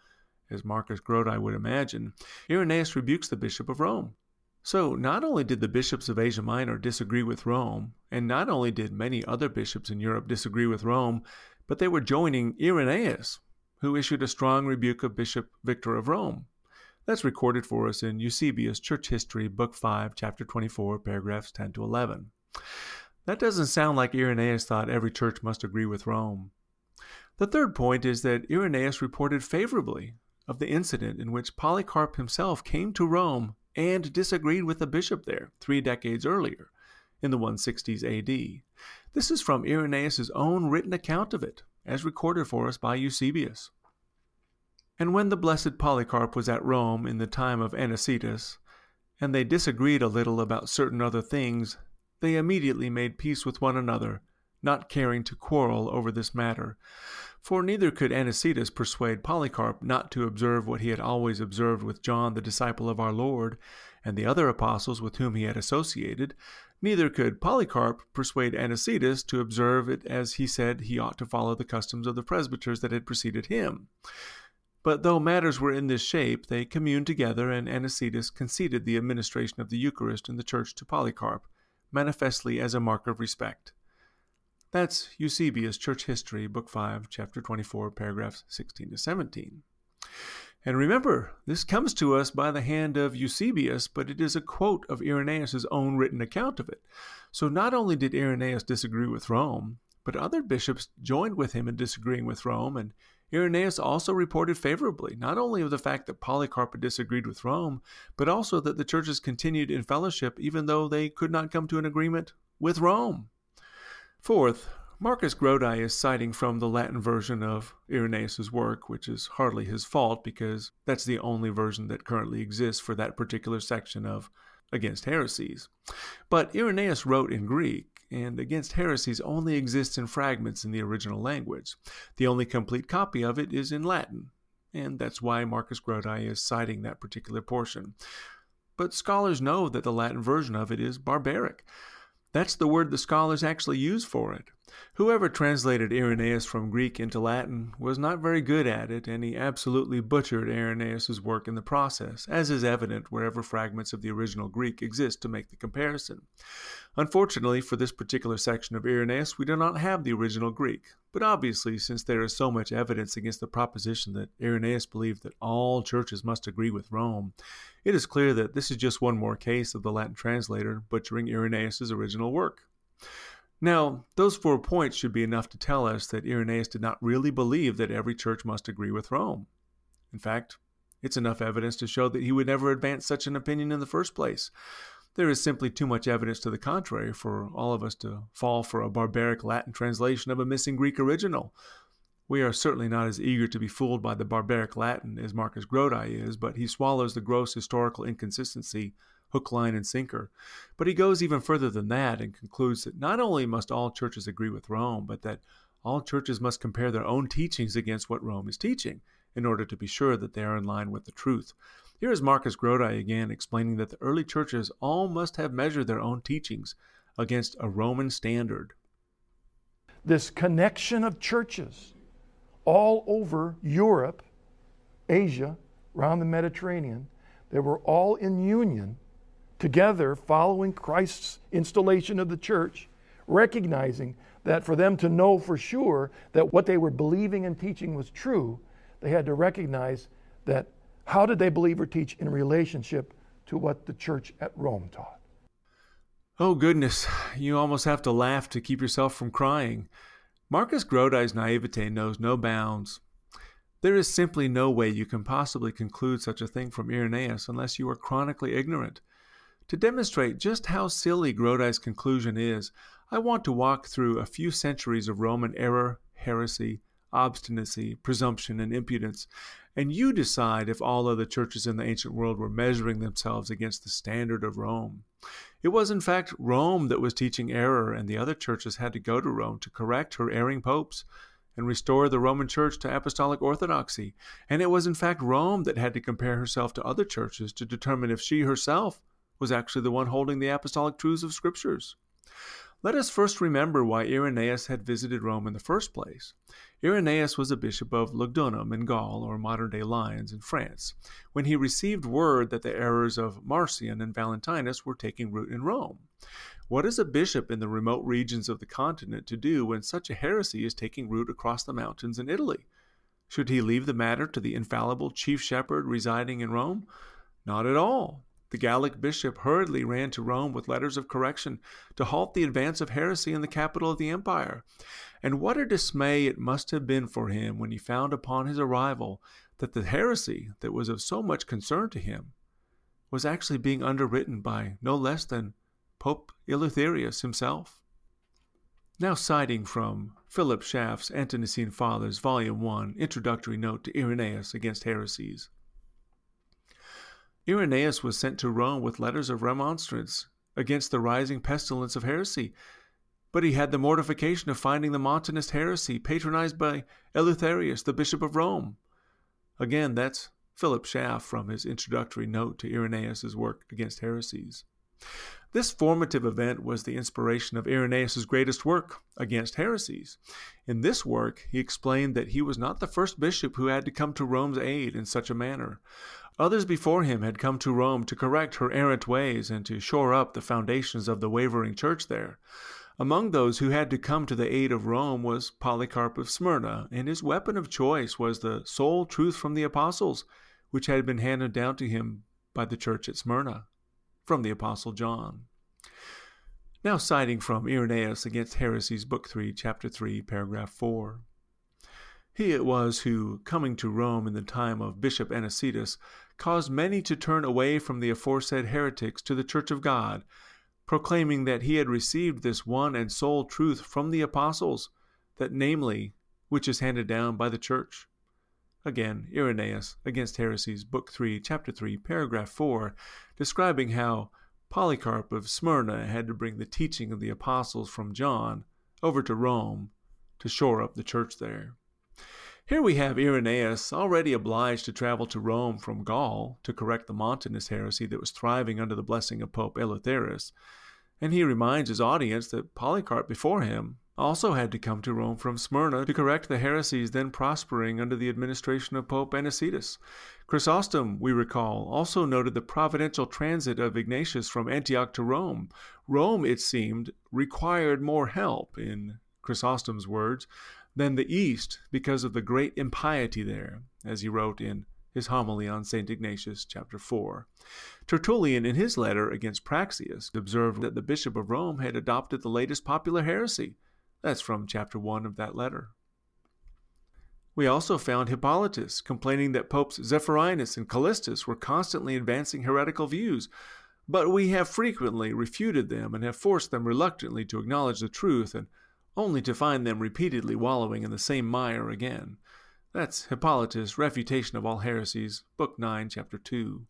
as Marcus Grodi would imagine, Irenaeus rebukes the bishop of Rome. So, not only did the bishops of Asia Minor disagree with Rome, and not only did many other bishops in Europe disagree with Rome, but they were joining Irenaeus, who issued a strong rebuke of Bishop Victor of Rome. That's recorded for us in Eusebius' Church History, Book 5, Chapter 24, paragraphs 10 to 11. That doesn't sound like Irenaeus thought every church must agree with Rome. The third point is that Irenaeus reported favorably of the incident in which Polycarp himself came to Rome and disagreed with the bishop there three decades earlier, in the 160s AD. This is from Irenaeus' own written account of it, as recorded for us by Eusebius. And when the blessed Polycarp was at Rome in the time of Anicetus, and they disagreed a little about certain other things, they immediately made peace with one another, not caring to quarrel over this matter. For neither could Anicetus persuade Polycarp not to observe what he had always observed with John, the disciple of our Lord, and the other apostles with whom he had associated, neither could Polycarp persuade Anicetus to observe it as he said he ought to follow the customs of the presbyters that had preceded him. But though matters were in this shape, they communed together, and Anicetus conceded the administration of the Eucharist in the church to Polycarp, manifestly as a mark of respect. That's Eusebius' Church History, Book 5, Chapter 24, paragraphs 16 to 17. And remember, this comes to us by the hand of Eusebius, but it is a quote of Irenaeus' own written account of it. So not only did Irenaeus disagree with Rome, but other bishops joined with him in disagreeing with Rome, and Irenaeus also reported favorably, not only of the fact that Polycarp disagreed with Rome, but also that the churches continued in fellowship even though they could not come to an agreement with Rome. Fourth, Marcus Grodi is citing from the Latin version of Irenaeus' work, which is hardly his fault because that's the only version that currently exists for that particular section of Against Heresies. But Irenaeus wrote in Greek, and Against Heresies only exists in fragments in the original language. The only complete copy of it is in Latin, and that's why Marcus Grodi is citing that particular portion. But scholars know that the Latin version of it is barbaric. That's the word the scholars actually use for it. Whoever translated Irenaeus from Greek into Latin was not very good at it, and he absolutely butchered Irenaeus's work in the process, as is evident wherever fragments of the original Greek exist to make the comparison. Unfortunately, for this particular section of Irenaeus, we do not have the original Greek, but obviously, since there is so much evidence against the proposition that Irenaeus believed that all churches must agree with Rome, it is clear that this is just one more case of the Latin translator butchering Irenaeus's original work. Now, those four points should be enough to tell us that Irenaeus did not really believe that every church must agree with Rome. In fact, it's enough evidence to show that he would never advance such an opinion in the first place. There is simply too much evidence to the contrary for all of us to fall for a barbaric Latin translation of a missing Greek original. We are certainly not as eager to be fooled by the barbaric Latin as Marcus Grodi is, but he swallows the gross historical inconsistency hook, line, and sinker. But he goes even further than that and concludes that not only must all churches agree with Rome, but that all churches must compare their own teachings against what Rome is teaching in order to be sure that they are in line with the truth. Here is Marcus Grodi again explaining that the early churches all must have measured their own teachings against a Roman standard. This connection of churches all over Europe, Asia, around the Mediterranean, they were all in union together following Christ's installation of the church, recognizing that for them to know for sure that what they were believing and teaching was true, they had to recognize that how did they believe or teach in relationship to what the church at Rome taught? Oh, goodness, you almost have to laugh to keep yourself from crying. Marcus Grodi's naivete knows no bounds. There is simply no way you can possibly conclude such a thing from Irenaeus unless you are chronically ignorant. To demonstrate just how silly Grodi's conclusion is, I want to walk through a few centuries of Roman error, heresy, obstinacy, presumption, and impudence, and you decide if all other churches in the ancient world were measuring themselves against the standard of Rome. It was, in fact, Rome that was teaching error, and the other churches had to go to Rome to correct her erring popes and restore the Roman Church to apostolic orthodoxy. And it was, in fact, Rome that had to compare herself to other churches to determine if she herself was actually the one holding the apostolic truths of scriptures. Let us first remember why Irenaeus had visited Rome in the first place. Irenaeus was a bishop of Lugdunum in Gaul, or modern day Lyons, in France, when he received word that the errors of Marcion and Valentinus were taking root in Rome. What is a bishop in the remote regions of the continent to do when such a heresy is taking root across the mountains in Italy? Should he leave the matter to the infallible chief shepherd residing in Rome? Not at all. The Gallic bishop hurriedly ran to Rome with letters of correction to halt the advance of heresy in the capital of the empire. And what a dismay it must have been for him when he found upon his arrival that the heresy that was of so much concern to him was actually being underwritten by no less than Pope Eleutherius himself. Now, citing from Philip Schaff's Ante-Nicene Fathers, Volume 1, Introductory Note to Irenaeus Against Heresies. Irenaeus was sent to Rome with letters of remonstrance against the rising pestilence of heresy, but he had the mortification of finding the Montanist heresy patronized by Eleutherius, the Bishop of Rome. Again, that's Philip Schaff from his introductory note to Irenaeus's work against heresies. This formative event was the inspiration of Irenaeus's greatest work, Against Heresies. In this work, he explained that he was not the first bishop who had to come to Rome's aid in such a manner. Others before him had come to Rome to correct her errant ways and to shore up the foundations of the wavering church there. Among those who had to come to the aid of Rome was Polycarp of Smyrna, and his weapon of choice was the sole truth from the apostles, which had been handed down to him by the church at Smyrna, from the apostle John. Now citing from Irenaeus against heresies, book 3, chapter 3, paragraph 4. He it was who, coming to Rome in the time of Bishop Anicetus, caused many to turn away from the aforesaid heretics to the Church of God, proclaiming that he had received this one and sole truth from the apostles, that namely, which is handed down by the Church. Again, Irenaeus, Against Heresies, Book 3, Chapter 3, Paragraph 4, describing how Polycarp of Smyrna had to bring the teaching of the apostles from John over to Rome to shore up the church there. Here we have Irenaeus already obliged to travel to Rome from Gaul to correct the Montanist heresy that was thriving under the blessing of Pope Eleutherius, and he reminds his audience that Polycarp before him also had to come to Rome from Smyrna to correct the heresies then prospering under the administration of Pope Anicetus. Chrysostom, we recall, also noted the providential transit of Ignatius from Antioch to Rome. Rome, it seemed, required more help, in Chrysostom's words, than the East because of the great impiety there, as he wrote in his homily on St. Ignatius, chapter 4. Tertullian, in his letter against Praxeas, observed that the Bishop of Rome had adopted the latest popular heresy. That's from chapter 1 of that letter. We also found Hippolytus complaining that Popes Zephyrinus and Callistus were constantly advancing heretical views, but we have frequently refuted them and have forced them reluctantly to acknowledge the truth and only to find them repeatedly wallowing in the same mire again. That's Hippolytus' Refutation of All Heresies, Book 9, Chapter 2.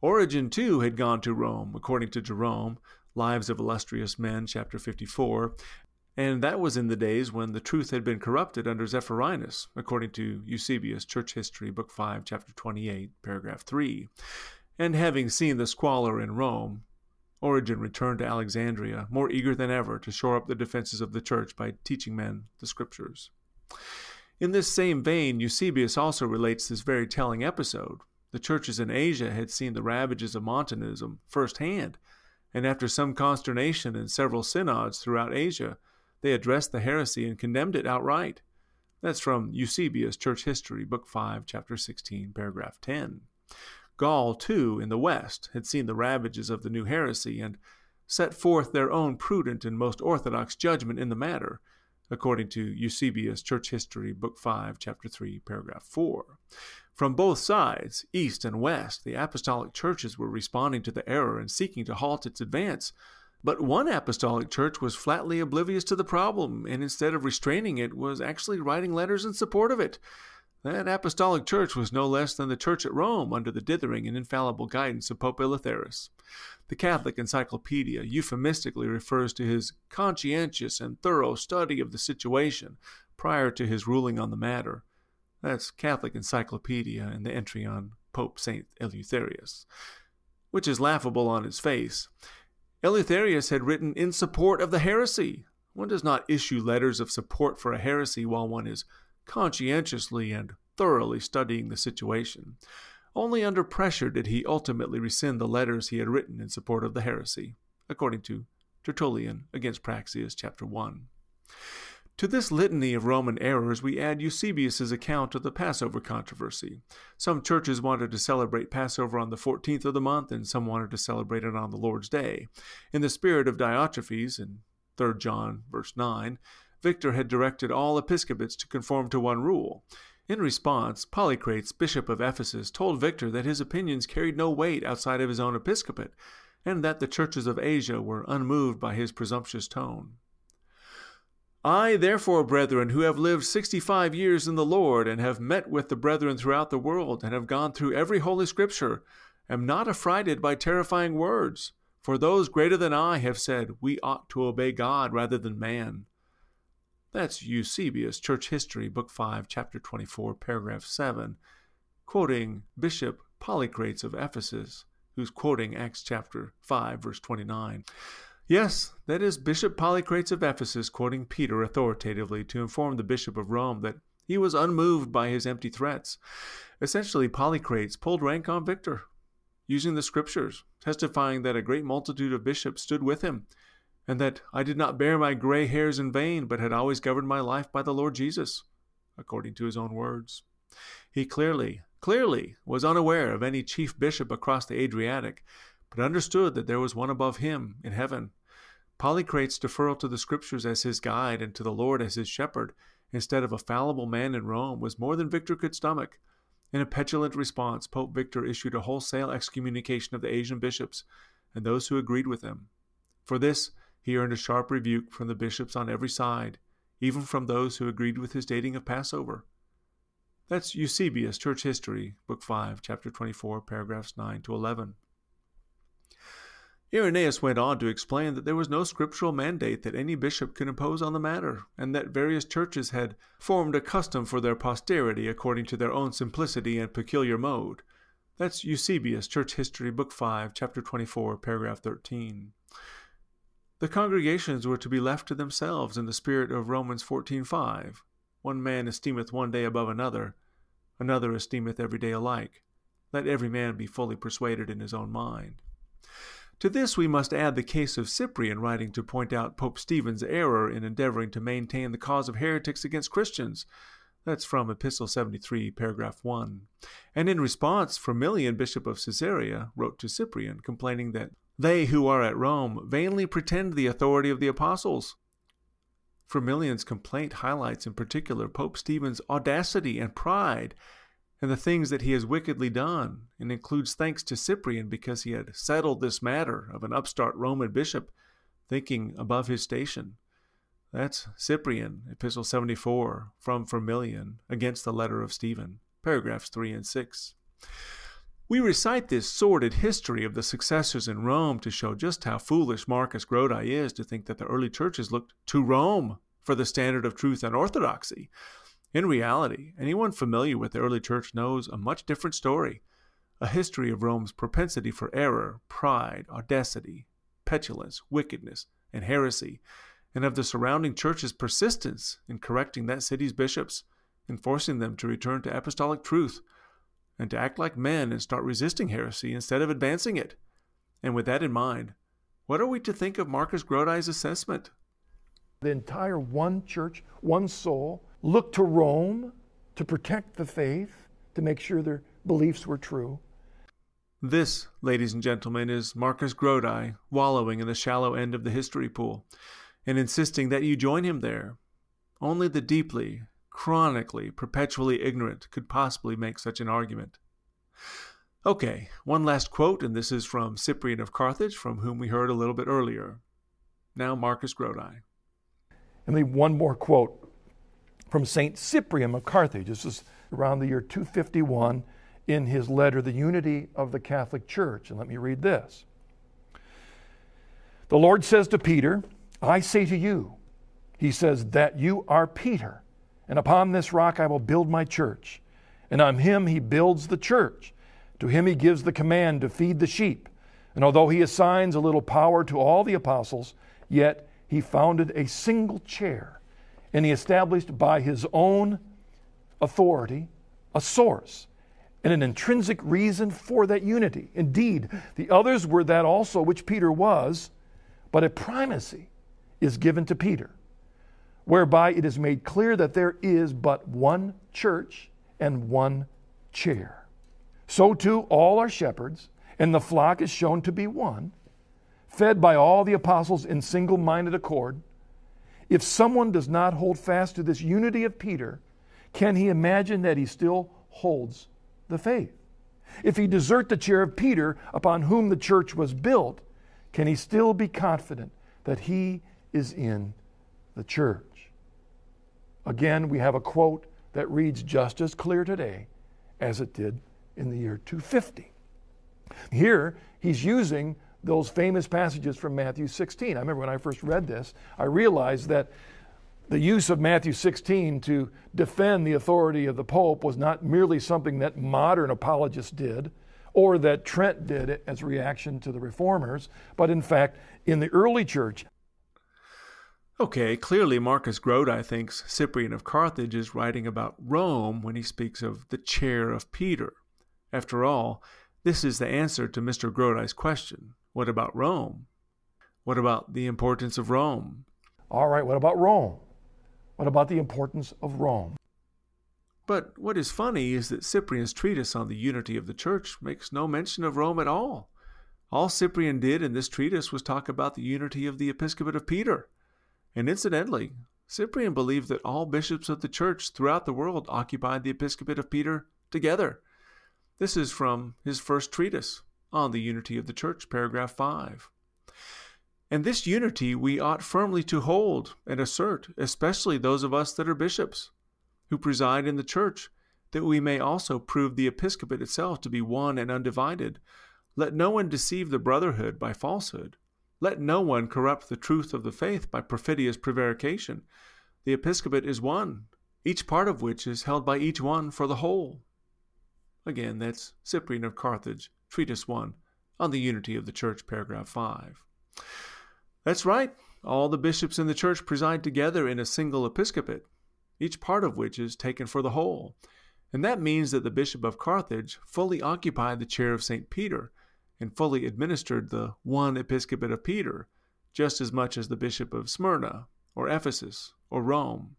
Origen, too, had gone to Rome, according to Jerome, Lives of Illustrious Men, Chapter 54, and that was in the days when the truth had been corrupted under Zephyrinus, according to Eusebius, Church History, Book 5, Chapter 28, Paragraph 3. And having seen the squalor in Rome, Origen returned to Alexandria, more eager than ever to shore up the defenses of the Church by teaching men the Scriptures. In this same vein, Eusebius also relates this very telling episode. The churches in Asia had seen the ravages of Montanism firsthand, and after some consternation and several synods throughout Asia, they addressed the heresy and condemned it outright. That's from Eusebius, Church History, Book 5, Chapter 16, Paragraph 10. Gaul, too, in the West, had seen the ravages of the new heresy and set forth their own prudent and most orthodox judgment in the matter, according to Eusebius, Church History, Book 5, Chapter 3, Paragraph 4. From both sides, East and West, the apostolic churches were responding to the error and seeking to halt its advance but one apostolic church was flatly oblivious to the problem, and instead of restraining it, was actually writing letters in support of it. That apostolic church was no less than the church at Rome under the dithering and infallible guidance of Pope Eleutherius. The Catholic Encyclopedia euphemistically refers to his conscientious and thorough study of the situation prior to his ruling on the matter. That's Catholic Encyclopedia and the entry on Pope St. Eleutherius, which is laughable on its face. Eleutherius had written in support of the heresy. One does not issue letters of support for a heresy while one is conscientiously and thoroughly studying the situation. Only under pressure did he ultimately rescind the letters he had written in support of the heresy, according to Tertullian against Praxeas, chapter 1. To this litany of Roman errors, we add Eusebius's account of the Passover controversy. Some churches wanted to celebrate Passover on the 14th of the month, and some wanted to celebrate it on the Lord's Day. In the spirit of Diotrephes, in 3 John verse 9, Victor had directed all episcopates to conform to one rule. In response, Polycrates, bishop of Ephesus, told Victor that his opinions carried no weight outside of his own episcopate, and that the churches of Asia were unmoved by his presumptuous tone. I, therefore, brethren, who have lived sixty five years in the Lord, and have met with the brethren throughout the world, and have gone through every holy scripture, am not affrighted by terrifying words. For those greater than I have said, We ought to obey God rather than man. That's Eusebius, Church History, Book 5, Chapter 24, Paragraph 7, quoting Bishop Polycrates of Ephesus, who's quoting Acts chapter 5, verse 29. Yes, that is Bishop Polycrates of Ephesus quoting Peter authoritatively to inform the Bishop of Rome that he was unmoved by his empty threats. Essentially, Polycrates pulled rank on Victor, using the scriptures, testifying that a great multitude of bishops stood with him, and that I did not bear my gray hairs in vain, but had always governed my life by the Lord Jesus, according to his own words. He clearly, clearly was unaware of any chief bishop across the Adriatic, but understood that there was one above him in heaven Polycrates' deferral to the Scriptures as his guide and to the Lord as his shepherd, instead of a fallible man in Rome, was more than Victor could stomach. In a petulant response, Pope Victor issued a wholesale excommunication of the Asian bishops and those who agreed with him. For this, he earned a sharp rebuke from the bishops on every side, even from those who agreed with his dating of Passover. That's Eusebius, Church History, Book 5, Chapter 24, paragraphs 9 to 11. Irenaeus went on to explain that there was no scriptural mandate that any bishop could impose on the matter, and that various churches had formed a custom for their posterity according to their own simplicity and peculiar mode. That's Eusebius, Church History, Book 5, Chapter 24, Paragraph 13. The congregations were to be left to themselves in the spirit of Romans 14:5. One man esteemeth one day above another, another esteemeth every day alike. Let every man be fully persuaded in his own mind. To this we must add the case of Cyprian writing to point out Pope Stephen's error in endeavoring to maintain the cause of heretics against Christians. That's from Epistle 73, paragraph 1. And in response, Firmilian, Bishop of Caesarea, wrote to Cyprian, complaining that they who are at Rome vainly pretend the authority of the apostles. Firmilian's complaint highlights in particular Pope Stephen's audacity and pride and the things that he has wickedly done, and includes thanks to Cyprian because he had settled this matter of an upstart Roman bishop thinking above his station. That's Cyprian, Epistle 74, from Firmilian, against the letter of Stephen, paragraphs 3 and 6. We recite this sordid history of the successors in Rome to show just how foolish Marcus Grodi is to think that the early churches looked to Rome for the standard of truth and orthodoxy. In reality, anyone familiar with the early church knows a much different story a history of Rome's propensity for error, pride, audacity, petulance, wickedness, and heresy, and of the surrounding church's persistence in correcting that city's bishops and forcing them to return to apostolic truth and to act like men and start resisting heresy instead of advancing it. And with that in mind, what are we to think of Marcus Grodi's assessment? The entire one church, one soul, looked to Rome to protect the faith, to make sure their beliefs were true. This, ladies and gentlemen, is Marcus Grodi wallowing in the shallow end of the history pool and insisting that you join him there. Only the deeply, chronically, perpetually ignorant could possibly make such an argument. Okay, one last quote, and this is from Cyprian of Carthage, from whom we heard a little bit earlier. Now, Marcus Grodi. And leave one more quote from St. Cyprian of Carthage. This is around the year 251 in his letter, The Unity of the Catholic Church. And let me read this. The Lord says to Peter, I say to you, He says, that you are Peter, and upon this rock I will build my church. And on him he builds the church. To him he gives the command to feed the sheep. And although he assigns a little power to all the apostles, yet he founded a single chair and he established by his own authority a source and an intrinsic reason for that unity. Indeed, the others were that also which Peter was, but a primacy is given to Peter, whereby it is made clear that there is but one church and one chair. So too, all are shepherds, and the flock is shown to be one, fed by all the apostles in single minded accord if someone does not hold fast to this unity of Peter, can he imagine that he still holds the faith? If he desert the chair of Peter upon whom the church was built, can he still be confident that he is in the church? Again, we have a quote that reads just as clear today as it did in the year 250. Here, he's using those famous passages from Matthew 16. I remember when I first read this, I realized that the use of Matthew 16 to defend the authority of the Pope was not merely something that modern apologists did or that Trent did as reaction to the reformers, but in fact, in the early church. Okay, clearly Marcus Grodi thinks Cyprian of Carthage is writing about Rome when he speaks of the chair of Peter. After all, this is the answer to Mr. Grodi's question what about Rome? What about the importance of Rome? All right, what about Rome? What about the importance of Rome? But what is funny is that Cyprian's treatise on the unity of the church makes no mention of Rome at all. All Cyprian did in this treatise was talk about the unity of the episcopate of Peter. And incidentally, Cyprian believed that all bishops of the church throughout the world occupied the episcopate of Peter together. This is from his first treatise on the unity of the church, paragraph 5. And this unity we ought firmly to hold and assert, especially those of us that are bishops, who preside in the church, that we may also prove the episcopate itself to be one and undivided. Let no one deceive the brotherhood by falsehood. Let no one corrupt the truth of the faith by perfidious prevarication. The episcopate is one, each part of which is held by each one for the whole. Again, that's Cyprian of Carthage, Treatise 1 on the Unity of the Church, paragraph 5. That's right. All the bishops in the church preside together in a single episcopate, each part of which is taken for the whole. And that means that the Bishop of Carthage fully occupied the chair of St. Peter and fully administered the one episcopate of Peter, just as much as the Bishop of Smyrna, or Ephesus, or Rome.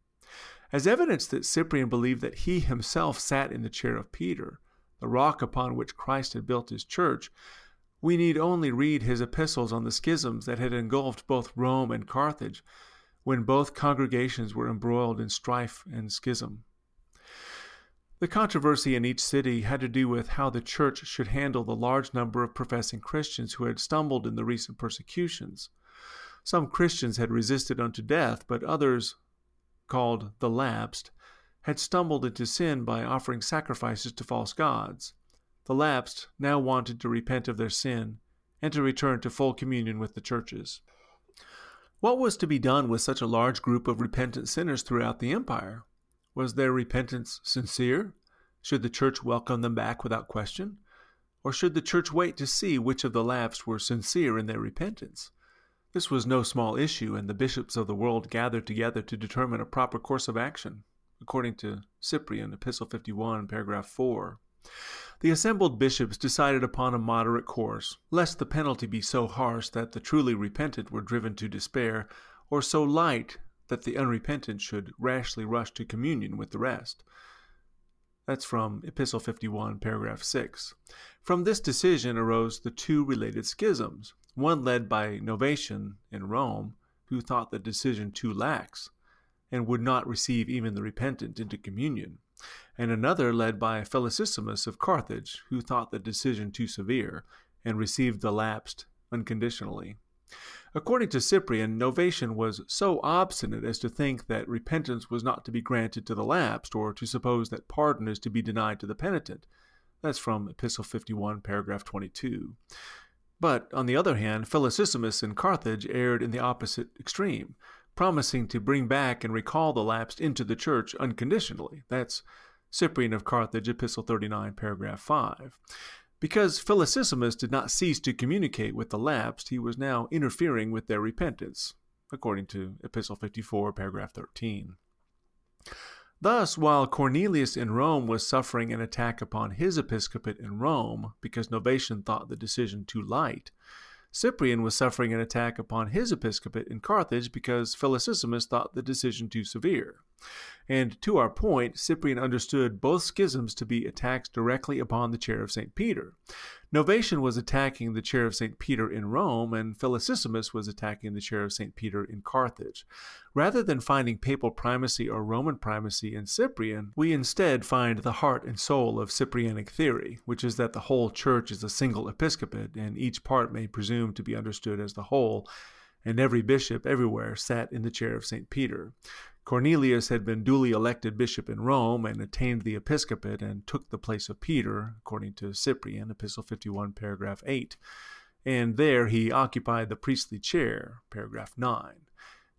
As evidence that Cyprian believed that he himself sat in the chair of Peter, the rock upon which Christ had built his church, we need only read his epistles on the schisms that had engulfed both Rome and Carthage, when both congregations were embroiled in strife and schism. The controversy in each city had to do with how the church should handle the large number of professing Christians who had stumbled in the recent persecutions. Some Christians had resisted unto death, but others, called the lapsed, had stumbled into sin by offering sacrifices to false gods. The lapsed now wanted to repent of their sin and to return to full communion with the churches. What was to be done with such a large group of repentant sinners throughout the empire? Was their repentance sincere? Should the church welcome them back without question? Or should the church wait to see which of the lapsed were sincere in their repentance? This was no small issue, and the bishops of the world gathered together to determine a proper course of action, according to Cyprian, Epistle 51, paragraph 4. The assembled bishops decided upon a moderate course, lest the penalty be so harsh that the truly repentant were driven to despair, or so light that the unrepentant should rashly rush to communion with the rest. That's from Epistle 51, paragraph 6. From this decision arose the two related schisms, one led by Novatian in Rome, who thought the decision too lax, and would not receive even the repentant into communion, and another led by Felicissimus of Carthage, who thought the decision too severe, and received the lapsed unconditionally. According to Cyprian, Novatian was so obstinate as to think that repentance was not to be granted to the lapsed, or to suppose that pardon is to be denied to the penitent. That's from Epistle 51, paragraph 22. But, on the other hand, Felicissimus in Carthage erred in the opposite extreme, promising to bring back and recall the lapsed into the church unconditionally. That's Cyprian of Carthage, Epistle 39, paragraph 5. Because Felicissimus did not cease to communicate with the lapsed, he was now interfering with their repentance, according to Epistle 54, paragraph 13. Thus, while Cornelius in Rome was suffering an attack upon his episcopate in Rome because Novatian thought the decision too light, Cyprian was suffering an attack upon his episcopate in Carthage because Felicissimus thought the decision too severe. And to our point, Cyprian understood both schisms to be attacks directly upon the chair of St. Peter. Novatian was attacking the chair of St. Peter in Rome, and Felicissimus was attacking the chair of St. Peter in Carthage. Rather than finding papal primacy or Roman primacy in Cyprian, we instead find the heart and soul of Cyprianic theory, which is that the whole church is a single episcopate, and each part may presume to be understood as the whole, and every bishop everywhere sat in the chair of St. Peter. Cornelius had been duly elected bishop in Rome and attained the episcopate and took the place of Peter, according to Cyprian, Epistle 51, paragraph 8. And there he occupied the priestly chair, paragraph 9.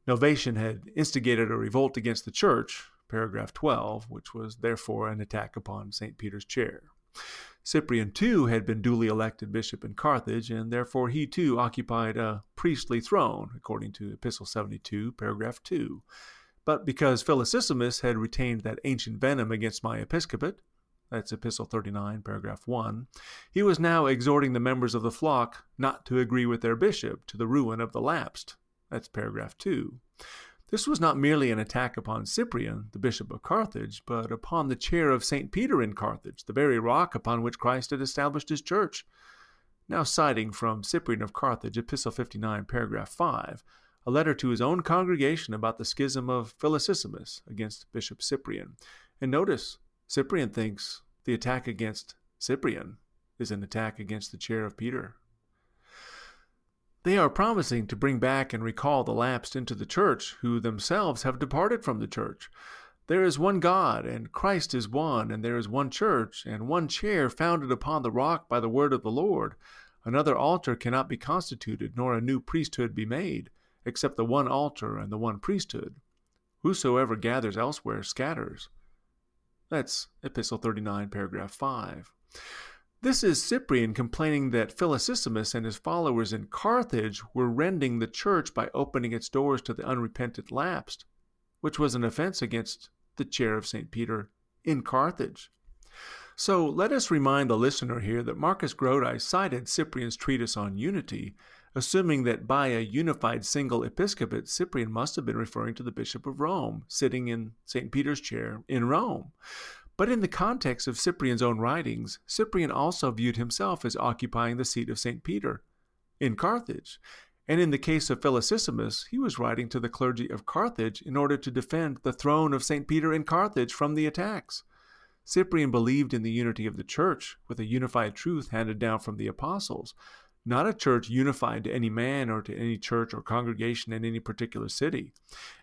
Novatian had instigated a revolt against the church, paragraph 12, which was therefore an attack upon St. Peter's chair. Cyprian too had been duly elected bishop in Carthage, and therefore he too occupied a priestly throne, according to Epistle 72, paragraph 2. But because Felicissimus had retained that ancient venom against my episcopate, that's Epistle 39, paragraph 1, he was now exhorting the members of the flock not to agree with their bishop to the ruin of the lapsed. That's paragraph 2. This was not merely an attack upon Cyprian, the bishop of Carthage, but upon the chair of St. Peter in Carthage, the very rock upon which Christ had established his church. Now, citing from Cyprian of Carthage, Epistle 59, paragraph 5, a letter to his own congregation about the schism of Felicissimus against Bishop Cyprian. And notice, Cyprian thinks the attack against Cyprian is an attack against the chair of Peter. They are promising to bring back and recall the lapsed into the church who themselves have departed from the church. There is one God, and Christ is one, and there is one church, and one chair founded upon the rock by the word of the Lord. Another altar cannot be constituted, nor a new priesthood be made except the one altar and the one priesthood. Whosoever gathers elsewhere scatters. That's Epistle 39, paragraph 5. This is Cyprian complaining that Felicissimus and his followers in Carthage were rending the church by opening its doors to the unrepentant lapsed, which was an offense against the chair of St. Peter in Carthage. So let us remind the listener here that Marcus Grodi cited Cyprian's treatise on unity, assuming that by a unified single episcopate, Cyprian must have been referring to the Bishop of Rome, sitting in St. Peter's chair in Rome. But in the context of Cyprian's own writings, Cyprian also viewed himself as occupying the seat of St. Peter in Carthage. And in the case of Felicissimus, he was writing to the clergy of Carthage in order to defend the throne of St. Peter in Carthage from the attacks. Cyprian believed in the unity of the church with a unified truth handed down from the apostles, not a church unified to any man or to any church or congregation in any particular city.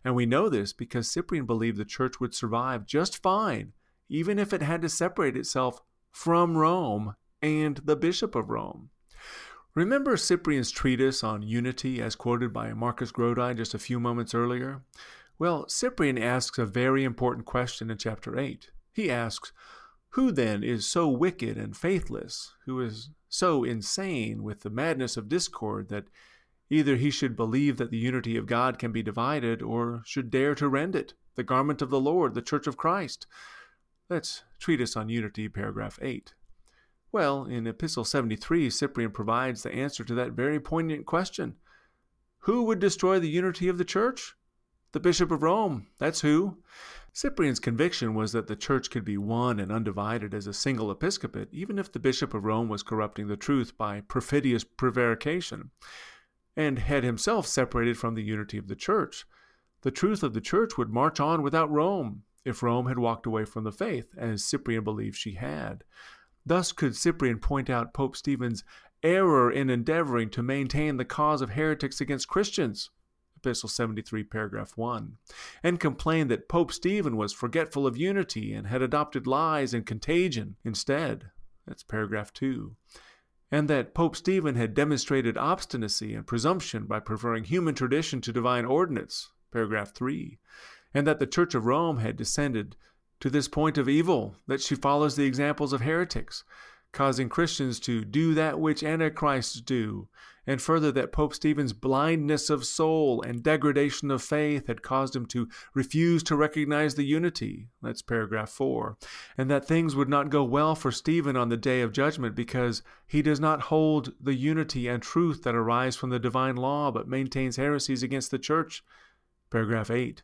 And we know this because Cyprian believed the church would survive just fine even if it had to separate itself from Rome and the Bishop of Rome. Remember Cyprian's treatise on unity as quoted by Marcus Grodi just a few moments earlier? Well, Cyprian asks a very important question in chapter 8. He asks, Who then is so wicked and faithless, who is so insane with the madness of discord that either he should believe that the unity of God can be divided, or should dare to rend it, the garment of the Lord, the church of Christ? That's Treatise on Unity, paragraph 8. Well, in Epistle 73, Cyprian provides the answer to that very poignant question. Who would destroy the unity of the church? The Bishop of Rome, that's who. Cyprian's conviction was that the church could be one and undivided as a single episcopate, even if the Bishop of Rome was corrupting the truth by perfidious prevarication, and had himself separated from the unity of the church. The truth of the church would march on without Rome, if Rome had walked away from the faith, as Cyprian believed she had. Thus could Cyprian point out Pope Stephen's error in endeavoring to maintain the cause of heretics against Christians. Epistle 73, paragraph 1, and complained that Pope Stephen was forgetful of unity and had adopted lies and contagion instead. That's paragraph 2. And that Pope Stephen had demonstrated obstinacy and presumption by preferring human tradition to divine ordinance. Paragraph 3 and that the Church of Rome had descended to this point of evil, that she follows the examples of heretics, causing Christians to do that which antichrists do, and further that Pope Stephen's blindness of soul and degradation of faith had caused him to refuse to recognize the unity. That's paragraph 4. And that things would not go well for Stephen on the day of judgment because he does not hold the unity and truth that arise from the divine law, but maintains heresies against the church. Paragraph 8.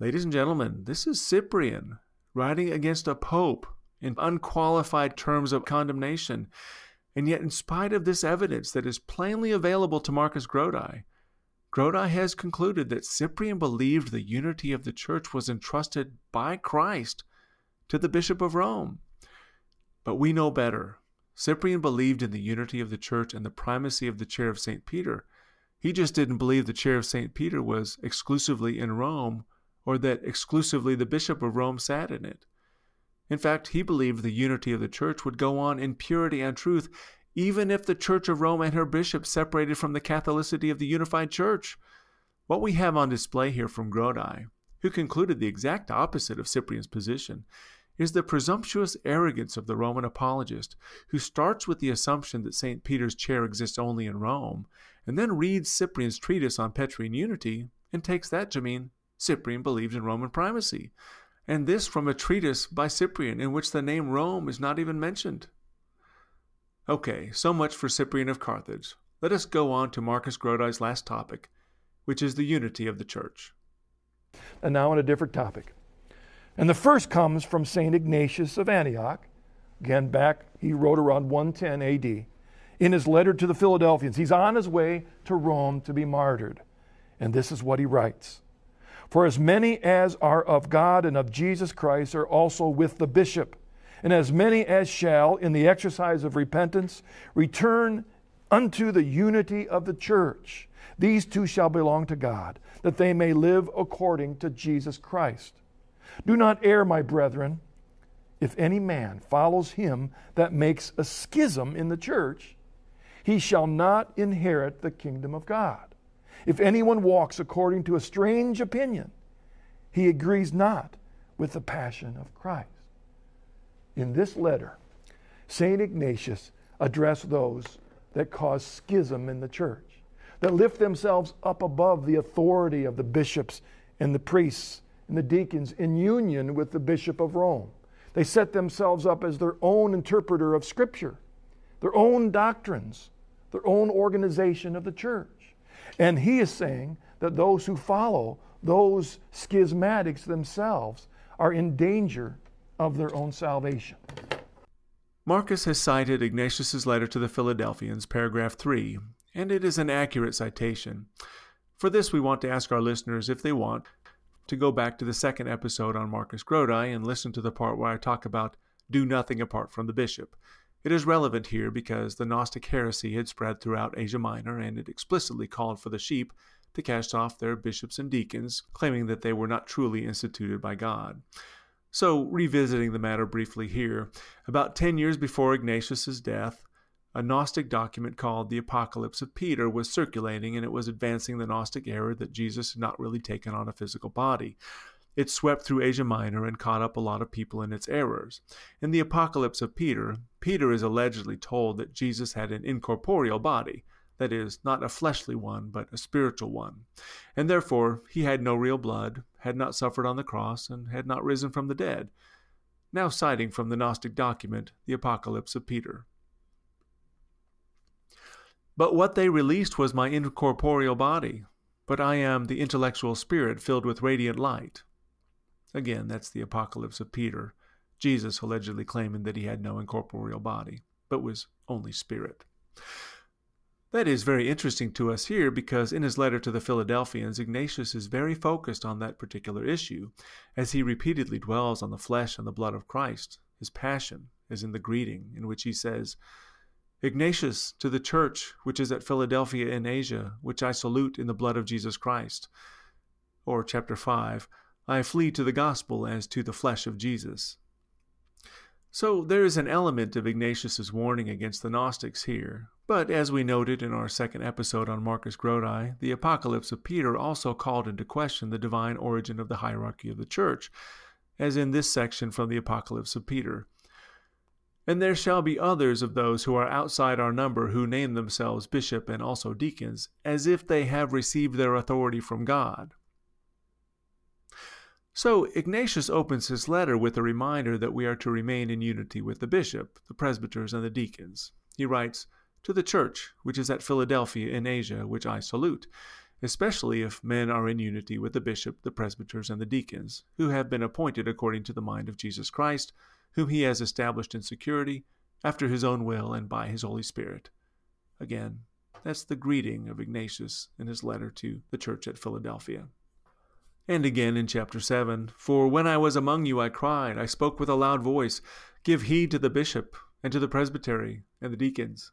Ladies and gentlemen, this is Cyprian writing against a pope in unqualified terms of condemnation. And yet, in spite of this evidence that is plainly available to Marcus Grodi, Grodi has concluded that Cyprian believed the unity of the church was entrusted by Christ to the Bishop of Rome. But we know better. Cyprian believed in the unity of the church and the primacy of the chair of St. Peter. He just didn't believe the chair of St. Peter was exclusively in Rome or that exclusively the Bishop of Rome sat in it. In fact, he believed the unity of the Church would go on in purity and truth, even if the Church of Rome and her bishops separated from the Catholicity of the unified Church. What we have on display here from Grodi, who concluded the exact opposite of Cyprian's position, is the presumptuous arrogance of the Roman apologist, who starts with the assumption that St. Peter's chair exists only in Rome, and then reads Cyprian's treatise on Petrine unity and takes that to mean Cyprian believed in Roman primacy, and this from a treatise by Cyprian in which the name Rome is not even mentioned. Okay, so much for Cyprian of Carthage. Let us go on to Marcus Grodi's last topic, which is the unity of the church. And now on a different topic. And the first comes from St. Ignatius of Antioch. Again, back, he wrote around 110 AD. In his letter to the Philadelphians, he's on his way to Rome to be martyred. And this is what he writes for as many as are of God and of Jesus Christ are also with the bishop, and as many as shall, in the exercise of repentance, return unto the unity of the church. These two shall belong to God, that they may live according to Jesus Christ. Do not err, my brethren. If any man follows him that makes a schism in the church, he shall not inherit the kingdom of God. If anyone walks according to a strange opinion, he agrees not with the passion of Christ. In this letter, St. Ignatius addressed those that cause schism in the church, that lift themselves up above the authority of the bishops and the priests and the deacons in union with the Bishop of Rome. They set themselves up as their own interpreter of Scripture, their own doctrines, their own organization of the church. And he is saying that those who follow those schismatics themselves are in danger of their own salvation. Marcus has cited Ignatius's letter to the Philadelphians, paragraph 3, and it is an accurate citation. For this, we want to ask our listeners, if they want, to go back to the second episode on Marcus Grodi and listen to the part where I talk about do nothing apart from the bishop. It is relevant here because the Gnostic heresy had spread throughout Asia Minor and it explicitly called for the sheep to cast off their bishops and deacons, claiming that they were not truly instituted by God. So, revisiting the matter briefly here, about 10 years before Ignatius's death, a Gnostic document called the Apocalypse of Peter was circulating, and it was advancing the Gnostic error that Jesus had not really taken on a physical body. It swept through Asia Minor and caught up a lot of people in its errors. In the Apocalypse of Peter, Peter is allegedly told that Jesus had an incorporeal body, that is, not a fleshly one, but a spiritual one. And therefore he had no real blood, had not suffered on the cross, and had not risen from the dead. Now citing from the Gnostic document, the Apocalypse of Peter. But what they released was my incorporeal body, but I am the intellectual spirit filled with radiant light. Again, that's the Apocalypse of Peter, Jesus allegedly claiming that he had no incorporeal body, but was only spirit. That is very interesting to us here because in his letter to the Philadelphians, Ignatius is very focused on that particular issue, as he repeatedly dwells on the flesh and the blood of Christ, his passion, as in the greeting, in which he says, Ignatius, to the church which is at Philadelphia in Asia, which I salute in the blood of Jesus Christ. Or, chapter 5, I flee to the gospel as to the flesh of Jesus. So there is an element of Ignatius's warning against the Gnostics here. But as we noted in our second episode on Marcus Grodi, the Apocalypse of Peter also called into question the divine origin of the hierarchy of the church, as in this section from the Apocalypse of Peter. And there shall be others of those who are outside our number who name themselves bishop and also deacons, as if they have received their authority from God. So Ignatius opens his letter with a reminder that we are to remain in unity with the bishop, the presbyters, and the deacons. He writes, To the church which is at Philadelphia in Asia, which I salute, especially if men are in unity with the bishop, the presbyters, and the deacons, who have been appointed according to the mind of Jesus Christ whom he has established in security, after his own will and by his Holy Spirit. Again, that's the greeting of Ignatius in his letter to the church at Philadelphia. And again in chapter 7 For when I was among you, I cried, I spoke with a loud voice, Give heed to the bishop, and to the presbytery, and the deacons.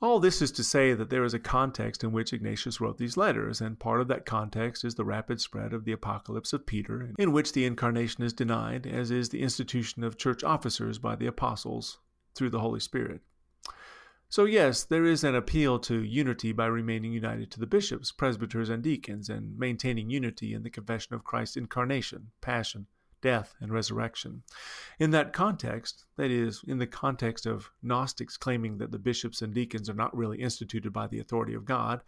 All this is to say that there is a context in which Ignatius wrote these letters, and part of that context is the rapid spread of the Apocalypse of Peter, in which the incarnation is denied, as is the institution of church officers by the apostles through the Holy Spirit. So, yes, there is an appeal to unity by remaining united to the bishops, presbyters, and deacons, and maintaining unity in the confession of Christ's incarnation, passion, death, and resurrection. In that context, that is, in the context of Gnostics claiming that the bishops and deacons are not really instituted by the authority of God,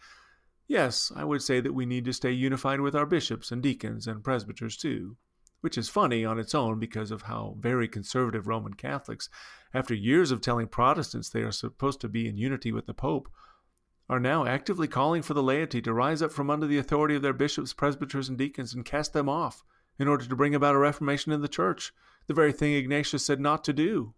yes, I would say that we need to stay unified with our bishops and deacons and presbyters too. Which is funny on its own because of how very conservative Roman Catholics, after years of telling Protestants they are supposed to be in unity with the Pope, are now actively calling for the laity to rise up from under the authority of their bishops, presbyters, and deacons and cast them off in order to bring about a reformation in the church, the very thing Ignatius said not to do.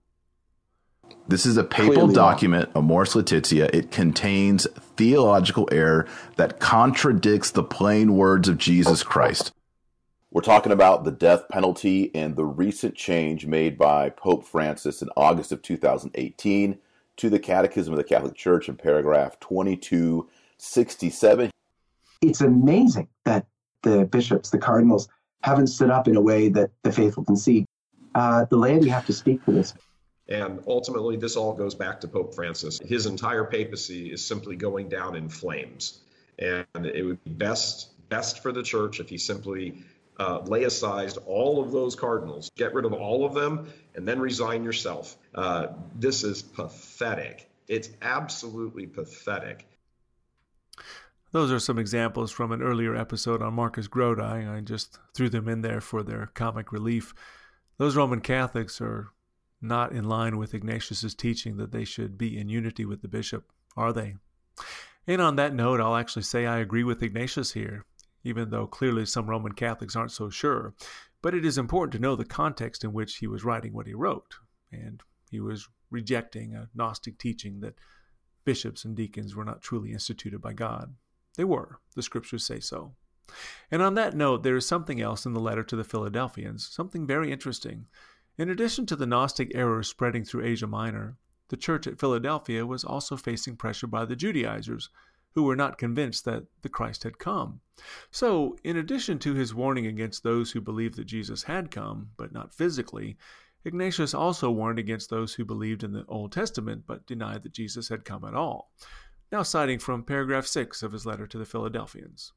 This is a papal Clearly document, Amoris Laetitia. It contains theological error that contradicts the plain words of Jesus Christ. We're talking about the death penalty and the recent change made by Pope Francis in August of 2018 to the Catechism of the Catholic Church in paragraph 2267. It's amazing that the bishops, the cardinals, haven't stood up in a way that the faithful can see. Uh, the laity have to speak for this. And ultimately, this all goes back to Pope Francis. His entire papacy is simply going down in flames. And it would be best best for the church if he simply uh, lay aside all of those cardinals, get rid of all of them, and then resign yourself. Uh, this is pathetic. It's absolutely pathetic. Those are some examples from an earlier episode on Marcus Grodi. I just threw them in there for their comic relief. Those Roman Catholics are not in line with Ignatius's teaching that they should be in unity with the bishop, are they? And on that note, I'll actually say I agree with Ignatius here, even though clearly some Roman Catholics aren't so sure. But it is important to know the context in which he was writing what he wrote. And he was rejecting a Gnostic teaching that bishops and deacons were not truly instituted by God. They were, the scriptures say so. And on that note, there is something else in the letter to the Philadelphians, something very interesting. In addition to the Gnostic errors spreading through Asia Minor, the church at Philadelphia was also facing pressure by the Judaizers, who were not convinced that the Christ had come. So, in addition to his warning against those who believed that Jesus had come, but not physically, Ignatius also warned against those who believed in the Old Testament but denied that Jesus had come at all. Now, citing from paragraph 6 of his letter to the Philadelphians.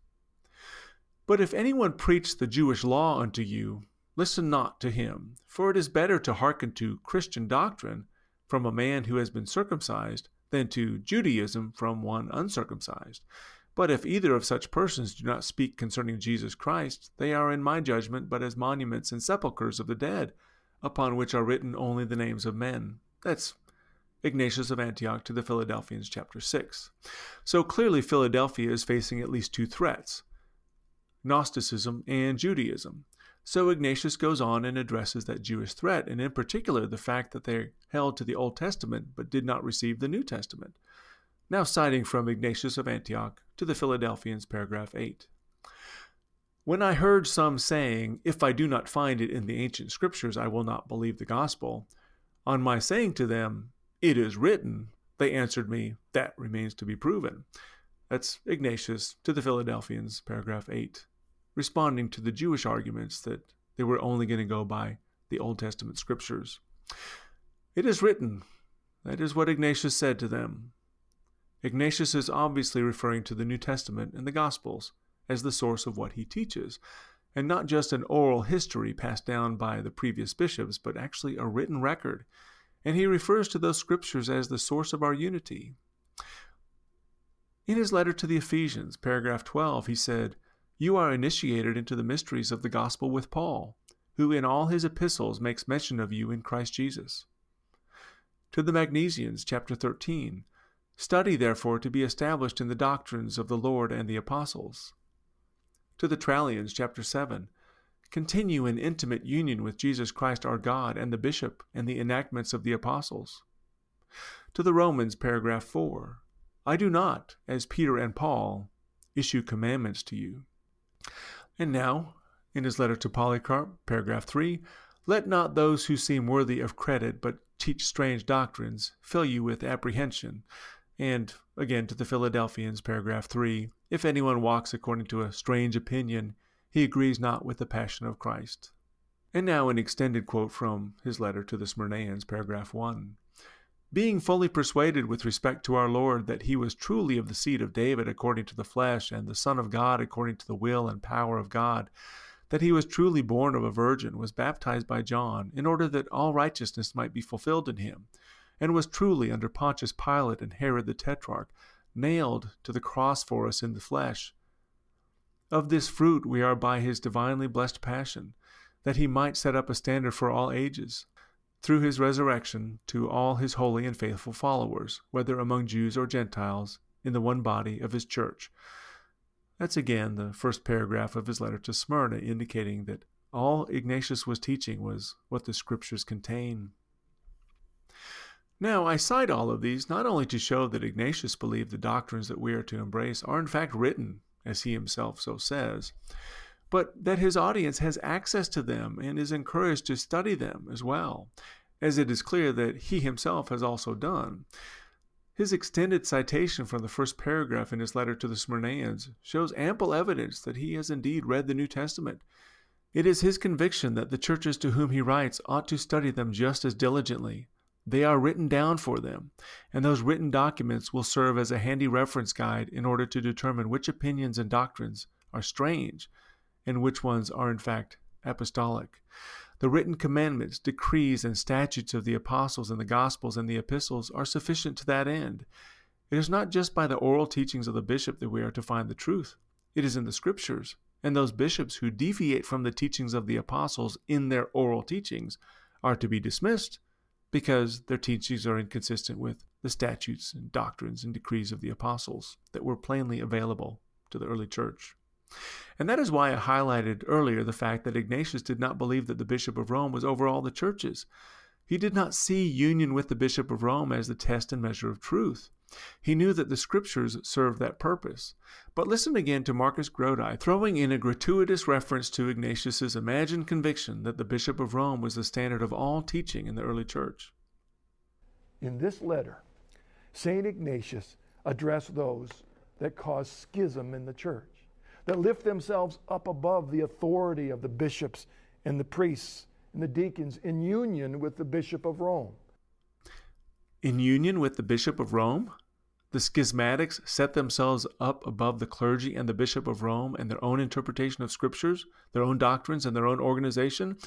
But if anyone preach the Jewish law unto you, listen not to him, for it is better to hearken to Christian doctrine from a man who has been circumcised than to Judaism from one uncircumcised. But if either of such persons do not speak concerning Jesus Christ, they are in my judgment but as monuments and sepulchres of the dead, upon which are written only the names of men. That's Ignatius of Antioch to the Philadelphians, chapter 6. So clearly, Philadelphia is facing at least two threats Gnosticism and Judaism. So Ignatius goes on and addresses that Jewish threat, and in particular the fact that they held to the Old Testament but did not receive the New Testament. Now, citing from Ignatius of Antioch to the Philadelphians, paragraph 8. When I heard some saying, If I do not find it in the ancient scriptures, I will not believe the gospel, on my saying to them, It is written, they answered me, That remains to be proven. That's Ignatius to the Philadelphians, paragraph 8, responding to the Jewish arguments that they were only going to go by the Old Testament scriptures. It is written. That is what Ignatius said to them. Ignatius is obviously referring to the New Testament and the Gospels as the source of what he teaches, and not just an oral history passed down by the previous bishops, but actually a written record. And he refers to those scriptures as the source of our unity. In his letter to the Ephesians, paragraph 12, he said, You are initiated into the mysteries of the gospel with Paul, who in all his epistles makes mention of you in Christ Jesus. To the Magnesians, chapter 13, Study therefore to be established in the doctrines of the Lord and the apostles to the Trallians, chapter 7. Continue in intimate union with Jesus Christ our God and the bishop and the enactments of the apostles. To the Romans, paragraph 4. I do not, as Peter and Paul, issue commandments to you. And now, in his letter to Polycarp, paragraph 3, let not those who seem worthy of credit but teach strange doctrines fill you with apprehension, and again to the Philadelphians, paragraph 3 If anyone walks according to a strange opinion, he agrees not with the passion of Christ. And now an extended quote from his letter to the Smyrnaeans, paragraph 1. Being fully persuaded with respect to our Lord that he was truly of the seed of David according to the flesh, and the Son of God according to the will and power of God, that he was truly born of a virgin, was baptized by John, in order that all righteousness might be fulfilled in him and was truly under Pontius Pilate and Herod the Tetrarch, nailed to the cross for us in the flesh. Of this fruit we are by his divinely blessed passion, that he might set up a standard for all ages, through his resurrection to all his holy and faithful followers, whether among Jews or Gentiles, in the one body of his church. That's again the first paragraph of his letter to Smyrna, indicating that all Ignatius was teaching was what the scriptures contain. Now, I cite all of these not only to show that Ignatius believed the doctrines that we are to embrace are in fact written, as he himself so says, but that his audience has access to them and is encouraged to study them as well, as it is clear that he himself has also done. His extended citation from the first paragraph in his letter to the Smyrnaeans shows ample evidence that he has indeed read the New Testament. It is his conviction that the churches to whom he writes ought to study them just as diligently they are written down for them, and those written documents will serve as a handy reference guide in order to determine which opinions and doctrines are strange and which ones are in fact apostolic. The written commandments, decrees, and statutes of the apostles and the gospels and the epistles are sufficient to that end. It is not just by the oral teachings of the bishop that we are to find the truth. It is in the scriptures, and those bishops who deviate from the teachings of the apostles in their oral teachings are to be dismissed because their teachings are inconsistent with the statutes and doctrines and decrees of the apostles that were plainly available to the early church. And that is why I highlighted earlier the fact that Ignatius did not believe that the Bishop of Rome was over all the churches. He did not see union with the Bishop of Rome as the test and measure of truth. He knew that the Scriptures served that purpose. But listen again to Marcus Grodi throwing in a gratuitous reference to Ignatius's imagined conviction that the Bishop of Rome was the standard of all teaching in the early church. In this letter, St. Ignatius addressed those that caused schism in the church that lift themselves up above the authority of the bishops and the priests and the deacons in union with the Bishop of Rome. In union with the Bishop of Rome? The schismatics set themselves up above the clergy and the Bishop of Rome and their own interpretation of scriptures, their own doctrines, and their own organization?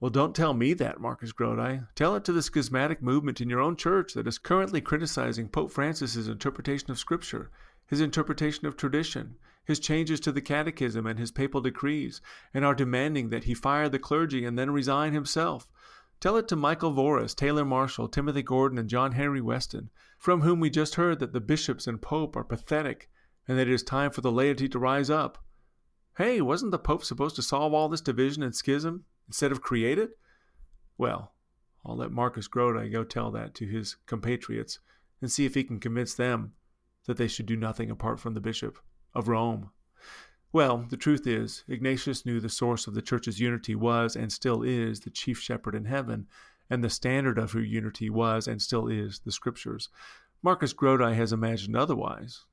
Well, don't tell me that, Marcus Grodi. Tell it to the schismatic movement in your own church that is currently criticizing Pope Francis's interpretation of Scripture, his interpretation of tradition, his changes to the catechism and his papal decrees, and are demanding that he fire the clergy and then resign himself. Tell it to Michael Voris, Taylor Marshall, Timothy Gordon, and John Henry Westen, from whom we just heard that the bishops and pope are pathetic and that it is time for the laity to rise up. Hey, wasn't the pope supposed to solve all this division and schism instead of create it? Well, I'll let Marcus Grodi go tell that to his compatriots and see if he can convince them that they should do nothing apart from the bishop of Rome. Well, the truth is, Ignatius knew the source of the church's unity was and still is the chief shepherd in heaven, and the standard of her unity was and still is the scriptures. Marcus Grodi has imagined otherwise,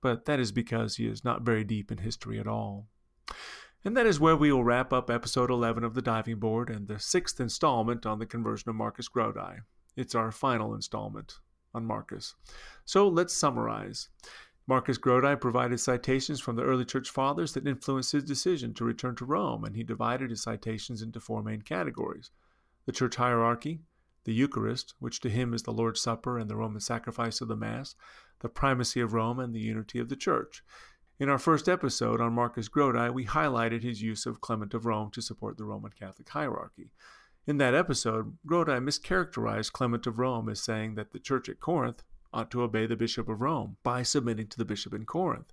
but that is because he is not very deep in history at all. And that is where we will wrap up episode 11 of the Diving Board and the sixth installment on the conversion of Marcus Grodi. It's our final installment on Marcus. So let's summarize. Marcus Grodi provided citations from the early church fathers that influenced his decision to return to Rome, and he divided his citations into four main categories the church hierarchy, the Eucharist, which to him is the Lord's Supper and the Roman sacrifice of the Mass, the primacy of Rome, and the unity of the Church. In our first episode on Marcus Grodi, we highlighted his use of Clement of Rome to support the Roman Catholic hierarchy. In that episode, Grodi mischaracterized Clement of Rome as saying that the church at Corinth ought to obey the Bishop of Rome by submitting to the Bishop in Corinth.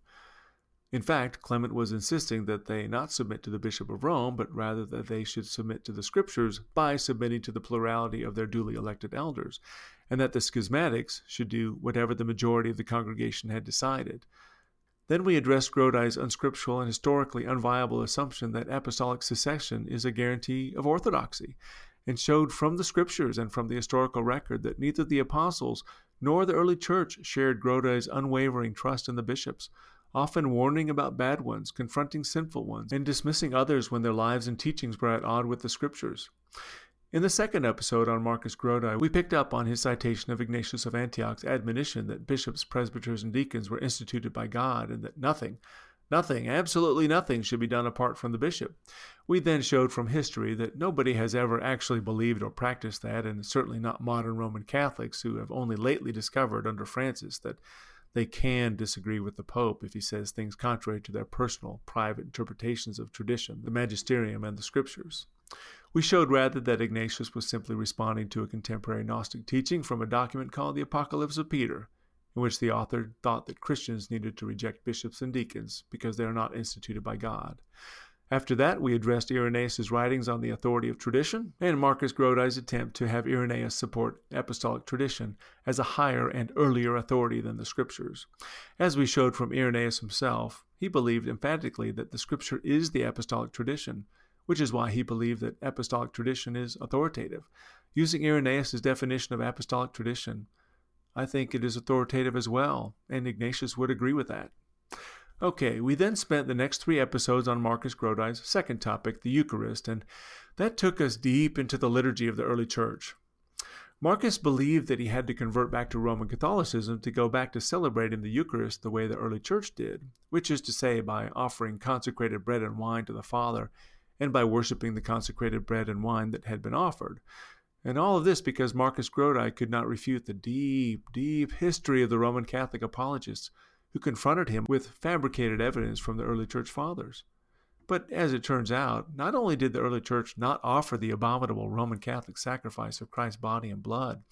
In fact, Clement was insisting that they not submit to the Bishop of Rome, but rather that they should submit to the Scriptures by submitting to the plurality of their duly elected elders, and that the schismatics should do whatever the majority of the congregation had decided. Then we addressed Grodi's unscriptural and historically unviable assumption that apostolic succession is a guarantee of orthodoxy, and showed from the scriptures and from the historical record that neither the apostles nor the early church shared Grodi's unwavering trust in the bishops, often warning about bad ones, confronting sinful ones, and dismissing others when their lives and teachings were at odds with the scriptures. In the second episode on Marcus Grodi, we picked up on his citation of Ignatius of Antioch's admonition that bishops, presbyters, and deacons were instituted by God and that nothing, Nothing, absolutely nothing, should be done apart from the bishop. We then showed from history that nobody has ever actually believed or practiced that, and certainly not modern Roman Catholics who have only lately discovered under Francis that they can disagree with the Pope if he says things contrary to their personal, private interpretations of tradition, the magisterium, and the scriptures. We showed rather that Ignatius was simply responding to a contemporary Gnostic teaching from a document called the Apocalypse of Peter, in which the author thought that Christians needed to reject bishops and deacons because they are not instituted by God. After that, we addressed Irenaeus' writings on the authority of tradition and Marcus Grodi's attempt to have Irenaeus support apostolic tradition as a higher and earlier authority than the scriptures. As we showed from Irenaeus himself, he believed emphatically that the scripture is the apostolic tradition, which is why he believed that apostolic tradition is authoritative. Using Irenaeus' definition of apostolic tradition, I think it is authoritative as well, and Ignatius would agree with that. Okay, we then spent the next three episodes on Marcus Grodi's second topic, the Eucharist, and that took us deep into the liturgy of the early church. Marcus believed that he had to convert back to Roman Catholicism to go back to celebrating the Eucharist the way the early church did, which is to say, by offering consecrated bread and wine to the Father and by worshiping the consecrated bread and wine that had been offered. And all of this because Marcus Grodi could not refute the deep, deep history of the Roman Catholic apologists who confronted him with fabricated evidence from the early church fathers. But as it turns out, not only did the early church not offer the abominable Roman Catholic sacrifice of Christ's body and blood,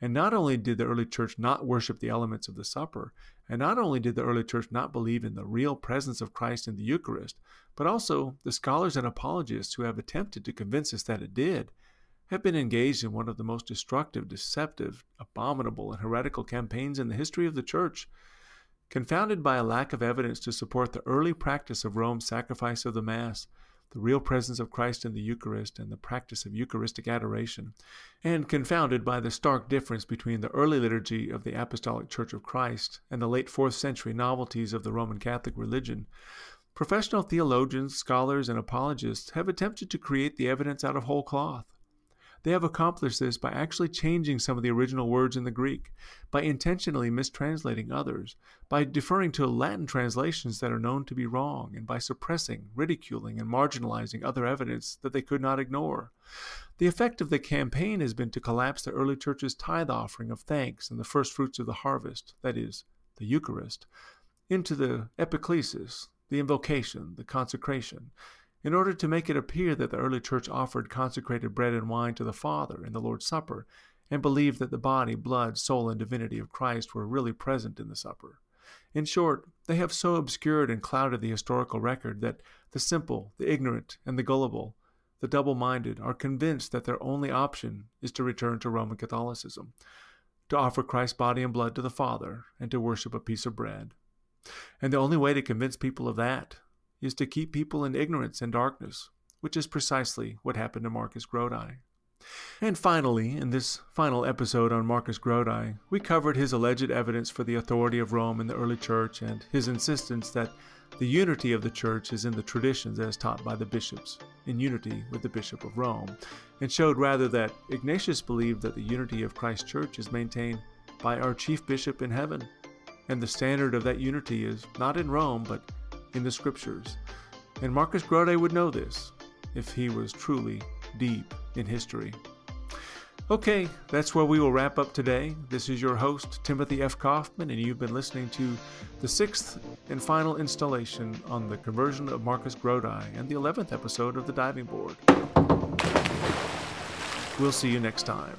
and not only did the early church not worship the elements of the supper, and not only did the early church not believe in the real presence of Christ in the Eucharist, but also the scholars and apologists who have attempted to convince us that it did have been engaged in one of the most destructive, deceptive, abominable, and heretical campaigns in the history of the church. Confounded by a lack of evidence to support the early practice of Rome's sacrifice of the Mass, the real presence of Christ in the Eucharist, and the practice of Eucharistic adoration, and confounded by the stark difference between the early liturgy of the Apostolic Church of Christ and the late fourth century novelties of the Roman Catholic religion, professional theologians, scholars, and apologists have attempted to create the evidence out of whole cloth. They have accomplished this by actually changing some of the original words in the Greek, by intentionally mistranslating others, by deferring to Latin translations that are known to be wrong, and by suppressing, ridiculing, and marginalizing other evidence that they could not ignore. The effect of the campaign has been to collapse the early church's tithe offering of thanks and the first fruits of the harvest, that is, the Eucharist, into the epiclesis, the invocation, the consecration, in order to make it appear that the early church offered consecrated bread and wine to the Father in the Lord's Supper, and believed that the body, blood, soul, and divinity of Christ were really present in the supper. In short, they have so obscured and clouded the historical record that the simple, the ignorant, and the gullible, the double minded, are convinced that their only option is to return to Roman Catholicism, to offer Christ's body and blood to the Father, and to worship a piece of bread. And the only way to convince people of that is to keep people in ignorance and darkness, which is precisely what happened to Marcus Grodi. And finally, in this final episode on Marcus Grodi, we covered his alleged evidence for the authority of Rome in the early church and his insistence that the unity of the church is in the traditions as taught by the bishops, in unity with the Bishop of Rome, and showed rather that Ignatius believed that the unity of Christ's church is maintained by our chief bishop in heaven, and the standard of that unity is not in Rome, but in the scriptures. And Marcus Grodi would know this if he was truly deep in history. Okay, that's where we will wrap up today. This is your host, Timothy F. Kauffman, and you've been listening to the sixth and final installation on the conversion of Marcus Grodi and the 11th episode of The Diving Board. We'll see you next time.